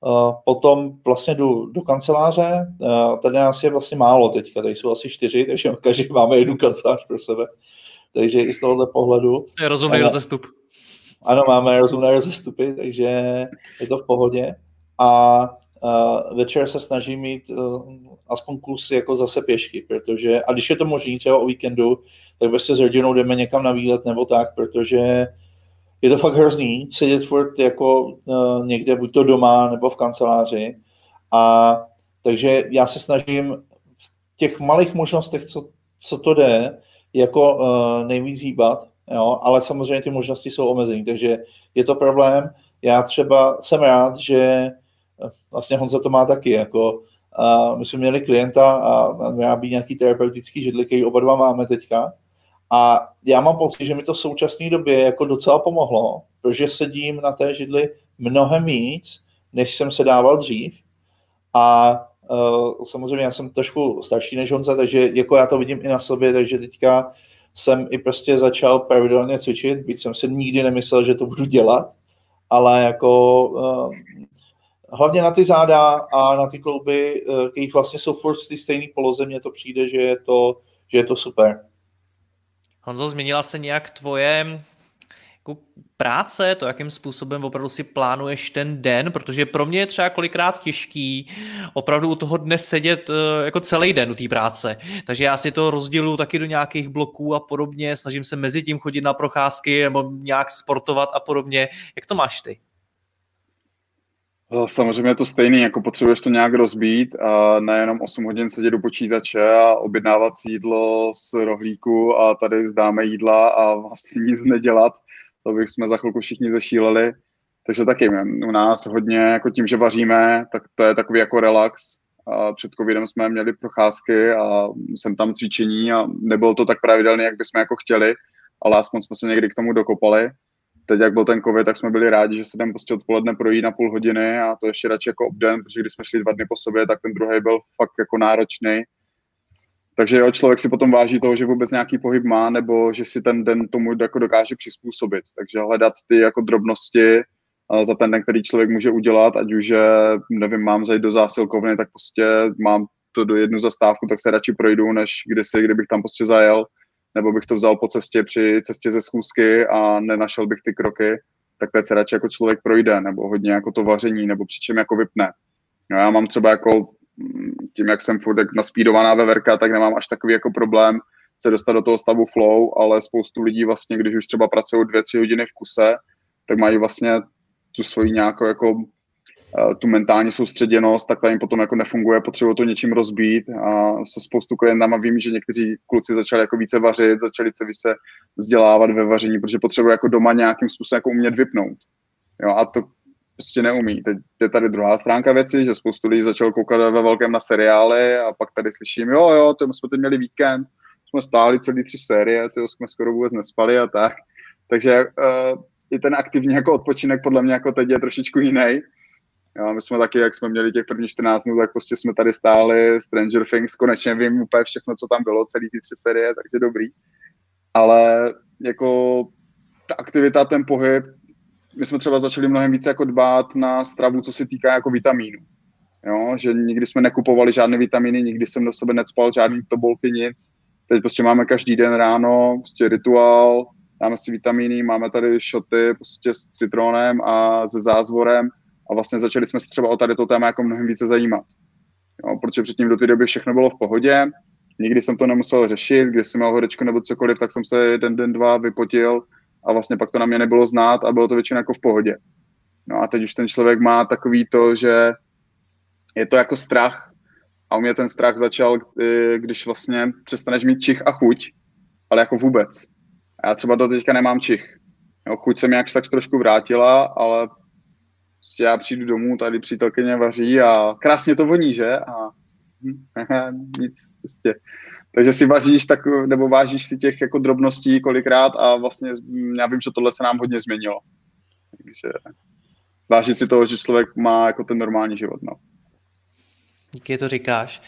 Speaker 3: uh, potom vlastně jdu do kanceláře, uh, tady nás je vlastně málo teďka, tady jsou asi čtyři, takže <laughs> každý máme jednu kancelář pro sebe, takže i z tohohle pohledu.
Speaker 1: To je rozumný rozestup.
Speaker 3: Ano, máme rozumné rozestupy, takže je to v pohodě. A uh, večer se snažím mít uh, aspoň kus jako zase pěšky, protože, a když je to možné třeba o víkendu, tak prostě s rodinou jdeme někam na výlet nebo tak, protože je to fakt hrozný sedět furt jako uh, někde, buď to doma nebo v kanceláři. A takže já se snažím v těch malých možnostech, co, co to jde, jako uh, nejvíc hýbat, jo, ale samozřejmě ty možnosti jsou omezené, takže je to problém. Já třeba jsem rád, že vlastně Honza to má taky, jako a my jsme měli klienta a vyrábí nějaký terapeutický židli, který oba dva máme teďka. A já mám pocit, že mi to v současné době jako docela pomohlo, protože sedím na té židli mnohem víc, než jsem se dával dřív. A uh, samozřejmě já jsem trošku starší než Honza, takže jako já to vidím i na sobě, takže teďka jsem i prostě začal pravidelně cvičit, byť jsem si nikdy nemyslel, že to budu dělat, ale jako uh, hlavně na ty záda a na ty klouby, eh, kterých vlastně jsou furt v té stejné poloze, mně to přijde, že je to, že je to super.
Speaker 1: Honzo, změnila se nějak tvoje jako práce, to, jakým způsobem opravdu si plánuješ ten den, protože pro mě je třeba kolikrát těžký opravdu u toho dne sedět eh, jako celý den u té práce. Takže já si to rozdělu taky do nějakých bloků a podobně, snažím se mezi tím chodit na procházky nebo nějak sportovat a podobně. Jak to máš ty?
Speaker 2: No, samozřejmě je to stejný, jako potřebuješ to nějak rozbít a nejenom 8 hodin sedět do počítače a objednávat jídlo z rohlíku a tady zdáme jídla a vlastně nic nedělat. To bych jsme za chvilku všichni zešíleli. Takže taky u nás hodně, jako tím, že vaříme, tak to je takový jako relax. A před covidem jsme měli procházky a jsem tam cvičení a nebylo to tak pravidelné, jak bychom jako chtěli, ale aspoň jsme se někdy k tomu dokopali. Teď, jak byl ten covid, tak jsme byli rádi, že se jdem prostě odpoledne projít na půl hodiny a to ještě radši jako obden, protože když jsme šli dva dny po sobě, tak ten druhý byl fakt jako náročný. Takže jo, člověk si potom váží toho, že vůbec nějaký pohyb má, nebo že si ten den tomu jako dokáže přizpůsobit. Takže hledat ty jako drobnosti za ten den, který člověk může udělat, ať už, nevím, mám zajít do zásilkovny, tak prostě mám to do jednu zastávku, tak se radši projdu, než kdysi, kdybych tam prostě zajel nebo bych to vzal po cestě při cestě ze schůzky a nenašel bych ty kroky, tak teď se radši jako člověk projde, nebo hodně jako to vaření, nebo přičem jako vypne. No já mám třeba jako mm, tím, jak jsem furt naspídovaná veverka, tak nemám až takový jako problém se dostat do toho stavu flow, ale spoustu lidí vlastně, když už třeba pracují dvě, tři hodiny v kuse, tak mají vlastně tu svoji nějakou jako tu mentální soustředěnost, tak ta jim potom jako nefunguje, potřebují to něčím rozbít a se spoustu klientama vím, že někteří kluci začali jako více vařit, začali se více vzdělávat ve vaření, protože potřebují jako doma nějakým způsobem jako umět vypnout. Jo, a to prostě neumí. Teď je tady druhá stránka věci, že spoustu lidí začal koukat ve velkém na seriály a pak tady slyším, jo, jo, to jsme teď měli víkend, jsme stáli celý tři série, to jsme skoro vůbec nespali a tak. Takže uh, i ten aktivní jako odpočinek podle mě jako teď je trošičku jiný Jo, my jsme taky, jak jsme měli těch prvních 14 dnů, tak prostě jsme tady stáli, Stranger Things, konečně vím úplně všechno, co tam bylo, celý ty tři série, takže dobrý. Ale jako ta aktivita, ten pohyb, my jsme třeba začali mnohem více jako dbát na stravu, co se týká jako vitamínů. Jo, že nikdy jsme nekupovali žádné vitamíny, nikdy jsem do sebe necpal žádný tobolky, nic. Teď prostě máme každý den ráno, prostě rituál, dáme si vitamíny, máme tady šoty prostě s citronem a se zázvorem, a vlastně začali jsme se třeba o tady to téma jako mnohem více zajímat. Jo, protože předtím do té doby všechno bylo v pohodě, nikdy jsem to nemusel řešit, když jsem měl horečku nebo cokoliv, tak jsem se jeden den, dva vypotil a vlastně pak to na mě nebylo znát a bylo to většinou jako v pohodě. No a teď už ten člověk má takový to, že je to jako strach a u mě ten strach začal, eh, když vlastně přestaneš mít čich a chuť, ale jako vůbec. A já třeba do teďka nemám čich. Jo, chuť se mi jakž tak trošku vrátila, ale Prostě já přijdu domů, tady přítelkyně vaří a krásně to voní, že? A <laughs> nic, prostě. Takže si vážíš tak, nebo vážíš si těch jako drobností kolikrát a vlastně já vím, že tohle se nám hodně změnilo. Takže vážit si toho, že člověk má jako ten normální život, no.
Speaker 1: Díky, to říkáš.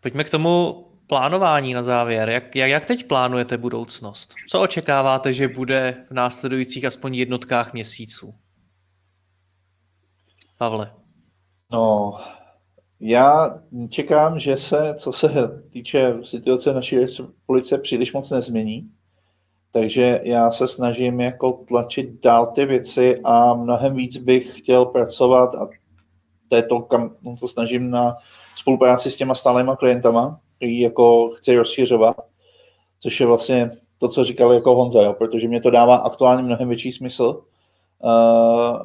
Speaker 1: Pojďme k tomu plánování na závěr. Jak, jak, jak teď plánujete budoucnost? Co očekáváte, že bude v následujících aspoň jednotkách měsíců? Pavle?
Speaker 3: No, já čekám, že se, co se týče situace naší policie, příliš moc nezmění. Takže já se snažím jako tlačit dál ty věci a mnohem víc bych chtěl pracovat a této, kam no to snažím na spolupráci s těma stálejma klientama, který jako chci rozšiřovat, což je vlastně to, co říkal jako Honza, jo, protože mě to dává aktuálně mnohem větší smysl,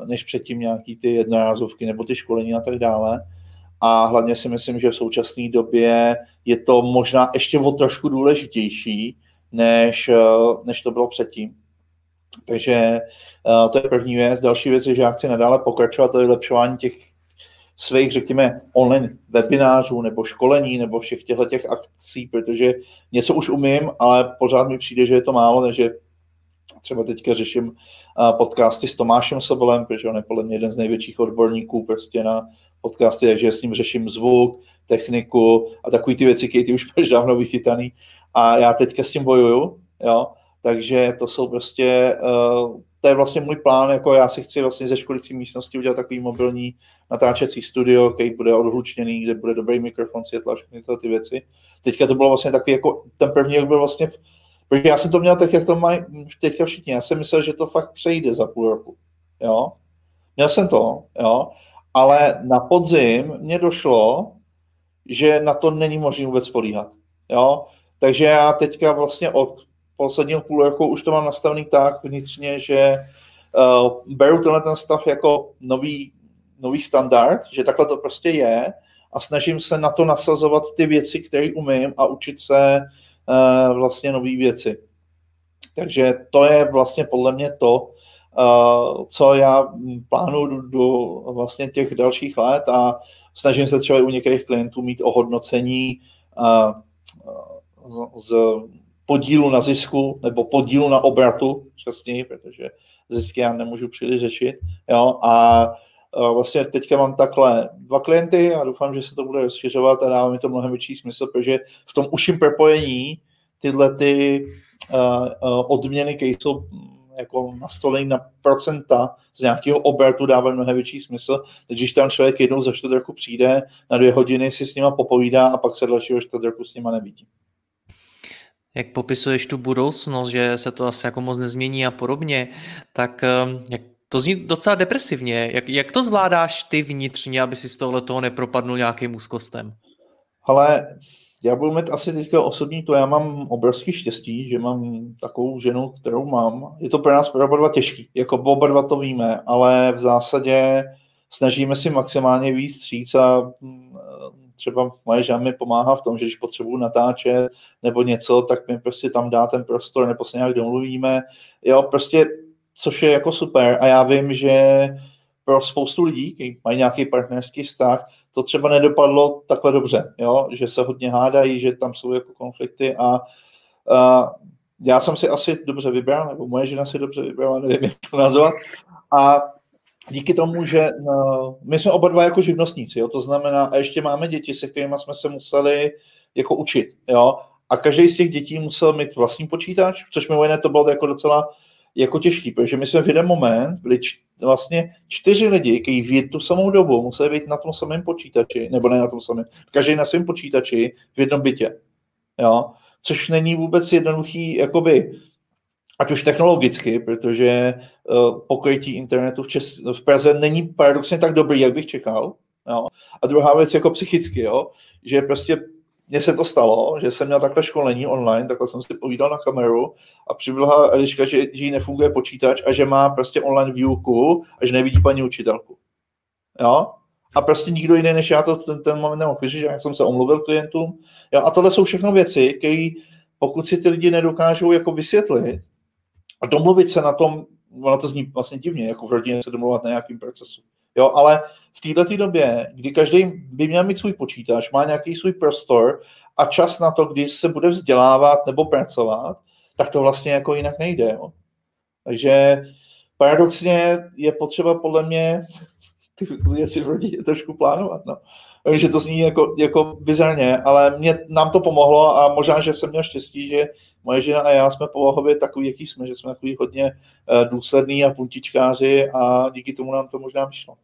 Speaker 3: než předtím nějaký ty jednorázovky nebo ty školení a tak dále. A hlavně si myslím, že v současné době je to možná ještě o trošku důležitější, než, než to bylo předtím. Takže to je první věc. Další věc je, že já chci nadále pokračovat to vylepšování těch svých, řekněme, online webinářů nebo školení nebo všech těchto těch akcí, protože něco už umím, ale pořád mi přijde, že je to málo, takže Třeba teďka řeším podcasty s Tomášem Sobolem, protože on je podle mě jeden z největších odborníků prostě na podcasty, takže s ním řeším zvuk, techniku a takový ty věci, které ty už máš dávno vychytaný. A já teďka s tím bojuju, jo, takže to jsou prostě, uh, to je vlastně můj plán, jako já si chci vlastně ze školicí místnosti udělat takový mobilní natáčecí studio, který bude odhlučněný, kde bude dobrý mikrofon, světla, všechny tyhle ty věci. Teďka to bylo vlastně takový, jako ten první rok byl vlastně Protože já jsem to měl tak, jak to mají teďka všichni. Já jsem myslel, že to fakt přejde za půl roku. Jo? Měl jsem to, jo? ale na podzim mě došlo, že na to není možné vůbec spolíhat. Jo? Takže já teďka vlastně od posledního půl roku už to mám nastavený tak vnitřně, že uh, beru tenhle ten stav jako nový, nový standard, že takhle to prostě je a snažím se na to nasazovat ty věci, které umím a učit se vlastně nové věci. Takže to je vlastně podle mě to, eh, co já plánuju do vlastně těch dalších let a snažím se třeba u některých klientů mít ohodnocení eh, z podílu na zisku nebo podílu na obratu, přesněji, protože zisky já nemůžu příliš řešit. Jo? A vlastně teďka mám takhle dva klienty a doufám, že se to bude rozšiřovat a dává mi to mnohem větší smysl, protože v tom užším propojení tyhle ty uh, uh, odměny, které jsou jako nastolený na procenta z nějakého obratu dává mnohem větší smysl, než když tam člověk jednou za čtvrt roku přijde, na dvě hodiny si s nima popovídá a pak se dalšího čtvrt roku s nima nevidí.
Speaker 1: Jak popisuješ tu budoucnost, že se to asi jako moc nezmění a podobně, tak ehm, jak to zní docela depresivně. Jak, jak to zvládáš ty vnitřně, aby si z tohle toho nepropadnul nějakým úzkostem?
Speaker 3: Ale já budu mít asi teďka osobní to, já mám obrovský štěstí, že mám takovou ženu, kterou mám. Je to pro nás pro oba dva těžký, jako oba dva to víme, ale v zásadě snažíme si maximálně víc stříc a mm, třeba moje žena mi pomáhá v tom, že když potřebuju natáčet nebo něco, tak mi prostě tam dá ten prostor, nebo se nějak domluvíme. Jo, prostě, což je jako super a já vím, že pro spoustu lidí, kteří mají nějaký partnerský vztah, to třeba nedopadlo takhle dobře, jo? že se hodně hádají, že tam jsou jako konflikty a, a já jsem si asi dobře vybral, nebo moje žena si dobře vybrala, nevím, jak to nazvat. A díky tomu, že no, my jsme oba dva jako živnostníci, jo? to znamená, a ještě máme děti, se kterými jsme se museli jako učit. Jo? A každý z těch dětí musel mít vlastní počítač, což mimo jiné to bylo jako docela jako těžký, protože my jsme v jeden moment byli č- vlastně čtyři lidi, kteří v tu samou dobu museli být na tom samém počítači, nebo ne na tom samém, každý na svém počítači v jednom bytě. Jo? Což není vůbec jednoduchý, jakoby, ať už technologicky, protože uh, pokrytí internetu v, Čes- v Praze není paradoxně tak dobrý, jak bych čekal. Jo? A druhá věc jako psychicky, jo? že prostě mně se to stalo, že jsem měl takhle školení online, takhle jsem si povídal na kameru a přibyla Eliška, že, že jí nefunguje počítač a že má prostě online výuku a že nevidí paní učitelku. Jo? A prostě nikdo jiný než já to ten, ten moment nemohl vyřešit, že já jsem se omluvil klientům. Jo? A tohle jsou všechno věci, které pokud si ty lidi nedokážou jako vysvětlit a domluvit se na tom, ono to zní vlastně divně, jako v rodině se domluvat na nějakým procesu. Jo, ale v této době, kdy každý by měl mít svůj počítač, má nějaký svůj prostor a čas na to, kdy se bude vzdělávat nebo pracovat, tak to vlastně jako jinak nejde. Jo. Takže paradoxně je potřeba podle mě <laughs> ty věci v rodině trošku plánovat. No. Takže to zní jako, jako bizarně, ale mě, nám to pomohlo a možná, že jsem měl štěstí, že moje žena a já jsme povahově takový, jaký jsme, že jsme takový hodně uh, důsledný a puntičkáři a díky tomu nám to možná vyšlo.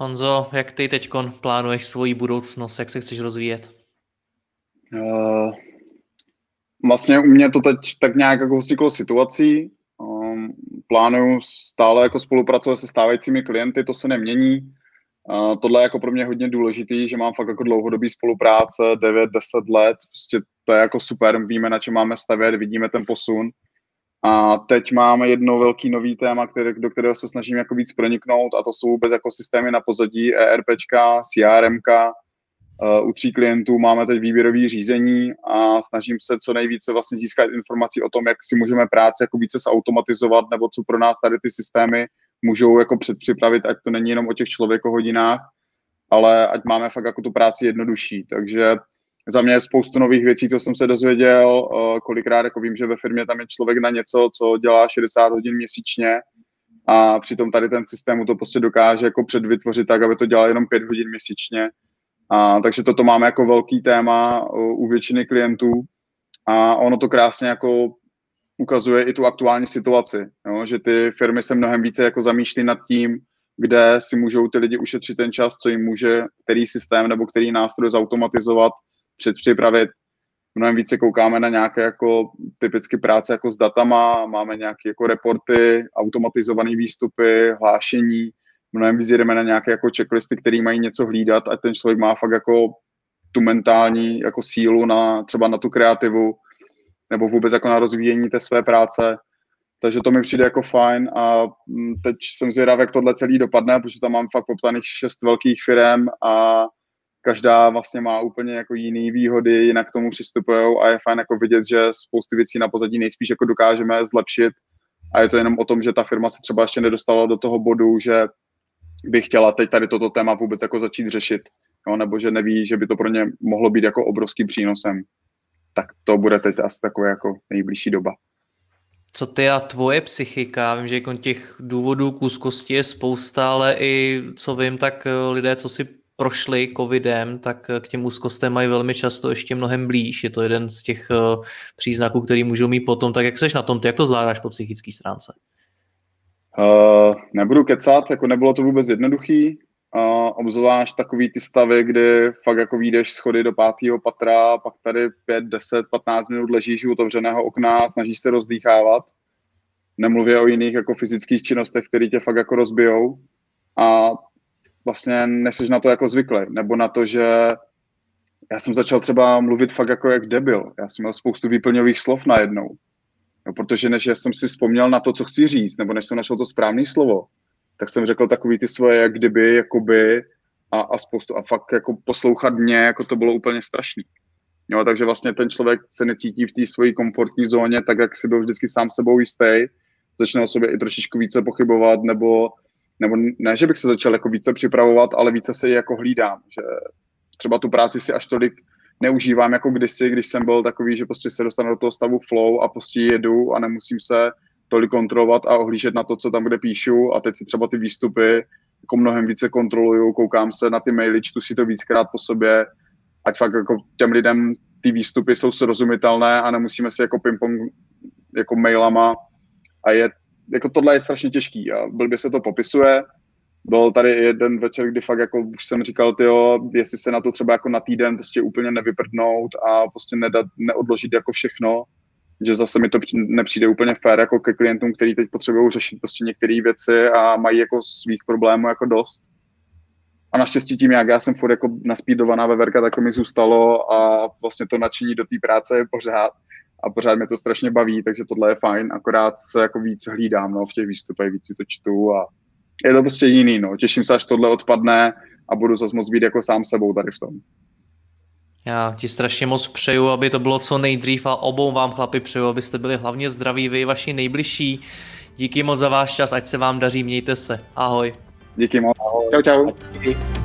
Speaker 1: Honzo, jak ty teď plánuješ svoji budoucnost, jak se chceš rozvíjet?
Speaker 2: Uh, vlastně u mě to teď tak nějak jako vzniklo situací. Um, plánuju stále jako spolupracovat se stávajícími klienty, to se nemění. Uh, tohle je jako pro mě hodně důležitý, že mám fakt jako dlouhodobý spolupráce, 9-10 let, prostě to je jako super, víme, na čem máme stavět, vidíme ten posun. A teď máme jedno velký nový téma, který, do kterého se snažím jako víc proniknout a to jsou vůbec jako systémy na pozadí ERPčka, CRMka. Uh, u tří klientů máme teď výběrové řízení a snažím se co nejvíce vlastně získat informací o tom, jak si můžeme práci jako více zautomatizovat nebo co pro nás tady ty systémy můžou jako předpřipravit, ať to není jenom o těch člověkohodinách, ale ať máme fakt jako tu práci jednodušší. Takže za mě je spoustu nových věcí, co jsem se dozvěděl, eh, kolikrát jako vím, že ve firmě tam je člověk na něco, co dělá 60 hodin měsíčně a přitom tady ten systém to prostě dokáže jako předvytvořit tak, aby to dělal jenom 5 hodin měsíčně. A, takže toto máme jako velký téma u většiny klientů a ono to krásně jako ukazuje i tu aktuální situaci, jo? že ty firmy se mnohem více jako zamýšlí nad tím, kde si můžou ty lidi ušetřit ten čas, co jim může který systém nebo který nástroj zautomatizovat předpřipravit. Mnohem více koukáme na nějaké jako typicky práce jako s datama, máme nějaké jako reporty, automatizované výstupy, hlášení, mnohem víc jdeme na nějaké jako checklisty, které mají něco hlídat a ten člověk má fakt jako tu mentální jako sílu na třeba na tu kreativu nebo vůbec jako na rozvíjení té své práce. Takže to mi přijde jako fajn a mm, teď jsem zvědav, jak tohle celý dopadne, protože tam mám fakt poptaných šest velkých firm a každá vlastně má úplně jako jiný výhody, jinak k tomu přistupují a je fajn jako vidět, že spoustu věcí na pozadí nejspíš jako dokážeme zlepšit a je to jenom o tom, že ta firma se třeba ještě nedostala do toho bodu, že by chtěla teď tady toto téma vůbec jako začít řešit, jo, nebo že neví, že by to pro ně mohlo být jako obrovským přínosem. tak to bude teď asi takové jako nejbližší doba.
Speaker 1: Co ty a tvoje psychika? Vím, že jako těch důvodů k úzkosti je spousta, ale i co vím, tak eh, lidé, co si prošli covidem, tak eh, k těm úzkostem mají velmi často ještě mnohem blíž. Je to jeden z těch příznaků, který můžou mít potom. Tak jak seš na tom, ty jak to zvládáš po psychické stránce?
Speaker 2: Uh, nebudu kecat, jako nebylo to vůbec jednoduchý. Uh, obzvlášť takový ty stavy, kdy fakt jako vyjdeš schody do pátého patra, pak tady 5, 10, 15 minut ležíš u otevřeného okna snažíš se rozdýchávat. Nemluvě o jiných jako fyzických činnostech, které tě fakt jako rozbijou. A vlastně neseš na to jako zvyklý. Nebo na to, že já jsem začal třeba mluvit fakt jako jak debil. Já jsem měl spoustu výplňových slov najednou. No, protože než jsem si vzpomněl na to, co chci říct, nebo než jsem našel to správné slovo, tak jsem řekl takový ty svoje jak kdyby, jakoby a, a spoustu. A fakt jako poslouchat mě, jako to bylo úplně strašný. Jo, takže vlastně ten člověk se necítí v té své komfortní zóně, tak jak si byl vždycky sám sebou jistý, začne o sobě i trošičku více pochybovat, nebo, nebo ne, že bych se začal jako více připravovat, ale více se jako hlídám, že třeba tu práci si až tolik neužívám jako kdysi, když jsem byl takový, že prostě se dostanu do toho stavu flow a prostě jedu a nemusím se tolik kontrolovat a ohlížet na to, co tam kde píšu. A teď si třeba ty výstupy jako mnohem více kontroluju, koukám se na ty maily, čtu si to víckrát po sobě, ať fakt jako těm lidem ty výstupy jsou srozumitelné a nemusíme si jako ping-pong jako mailama a je, jako tohle je strašně těžký a blbě se to popisuje, byl tady jeden večer, kdy fakt jako už jsem říkal, tyjo, jestli se na to třeba jako na týden prostě úplně nevyprdnout a prostě nedat, neodložit jako všechno, že zase mi to nepřijde úplně fér jako ke klientům, kteří teď potřebují řešit prostě některé věci a mají jako svých problémů jako dost. A naštěstí tím, jak já jsem furt jako naspídovaná veverka, tak to mi zůstalo a vlastně to nadšení do té práce je pořád a pořád mě to strašně baví, takže tohle je fajn, akorát se jako víc hlídám no, v těch výstupech, víc si to čtu a je to prostě jiný, no. Těším se, až tohle odpadne a budu zase moc být jako sám sebou tady v tom.
Speaker 1: Já ti strašně moc přeju, aby to bylo co nejdřív a obou vám chlapi přeju, abyste byli hlavně zdraví, vy, vaši nejbližší. Díky moc za váš čas, ať se vám daří, mějte se. Ahoj.
Speaker 2: Díky moc. Ahoj. Čau, čau. Díky.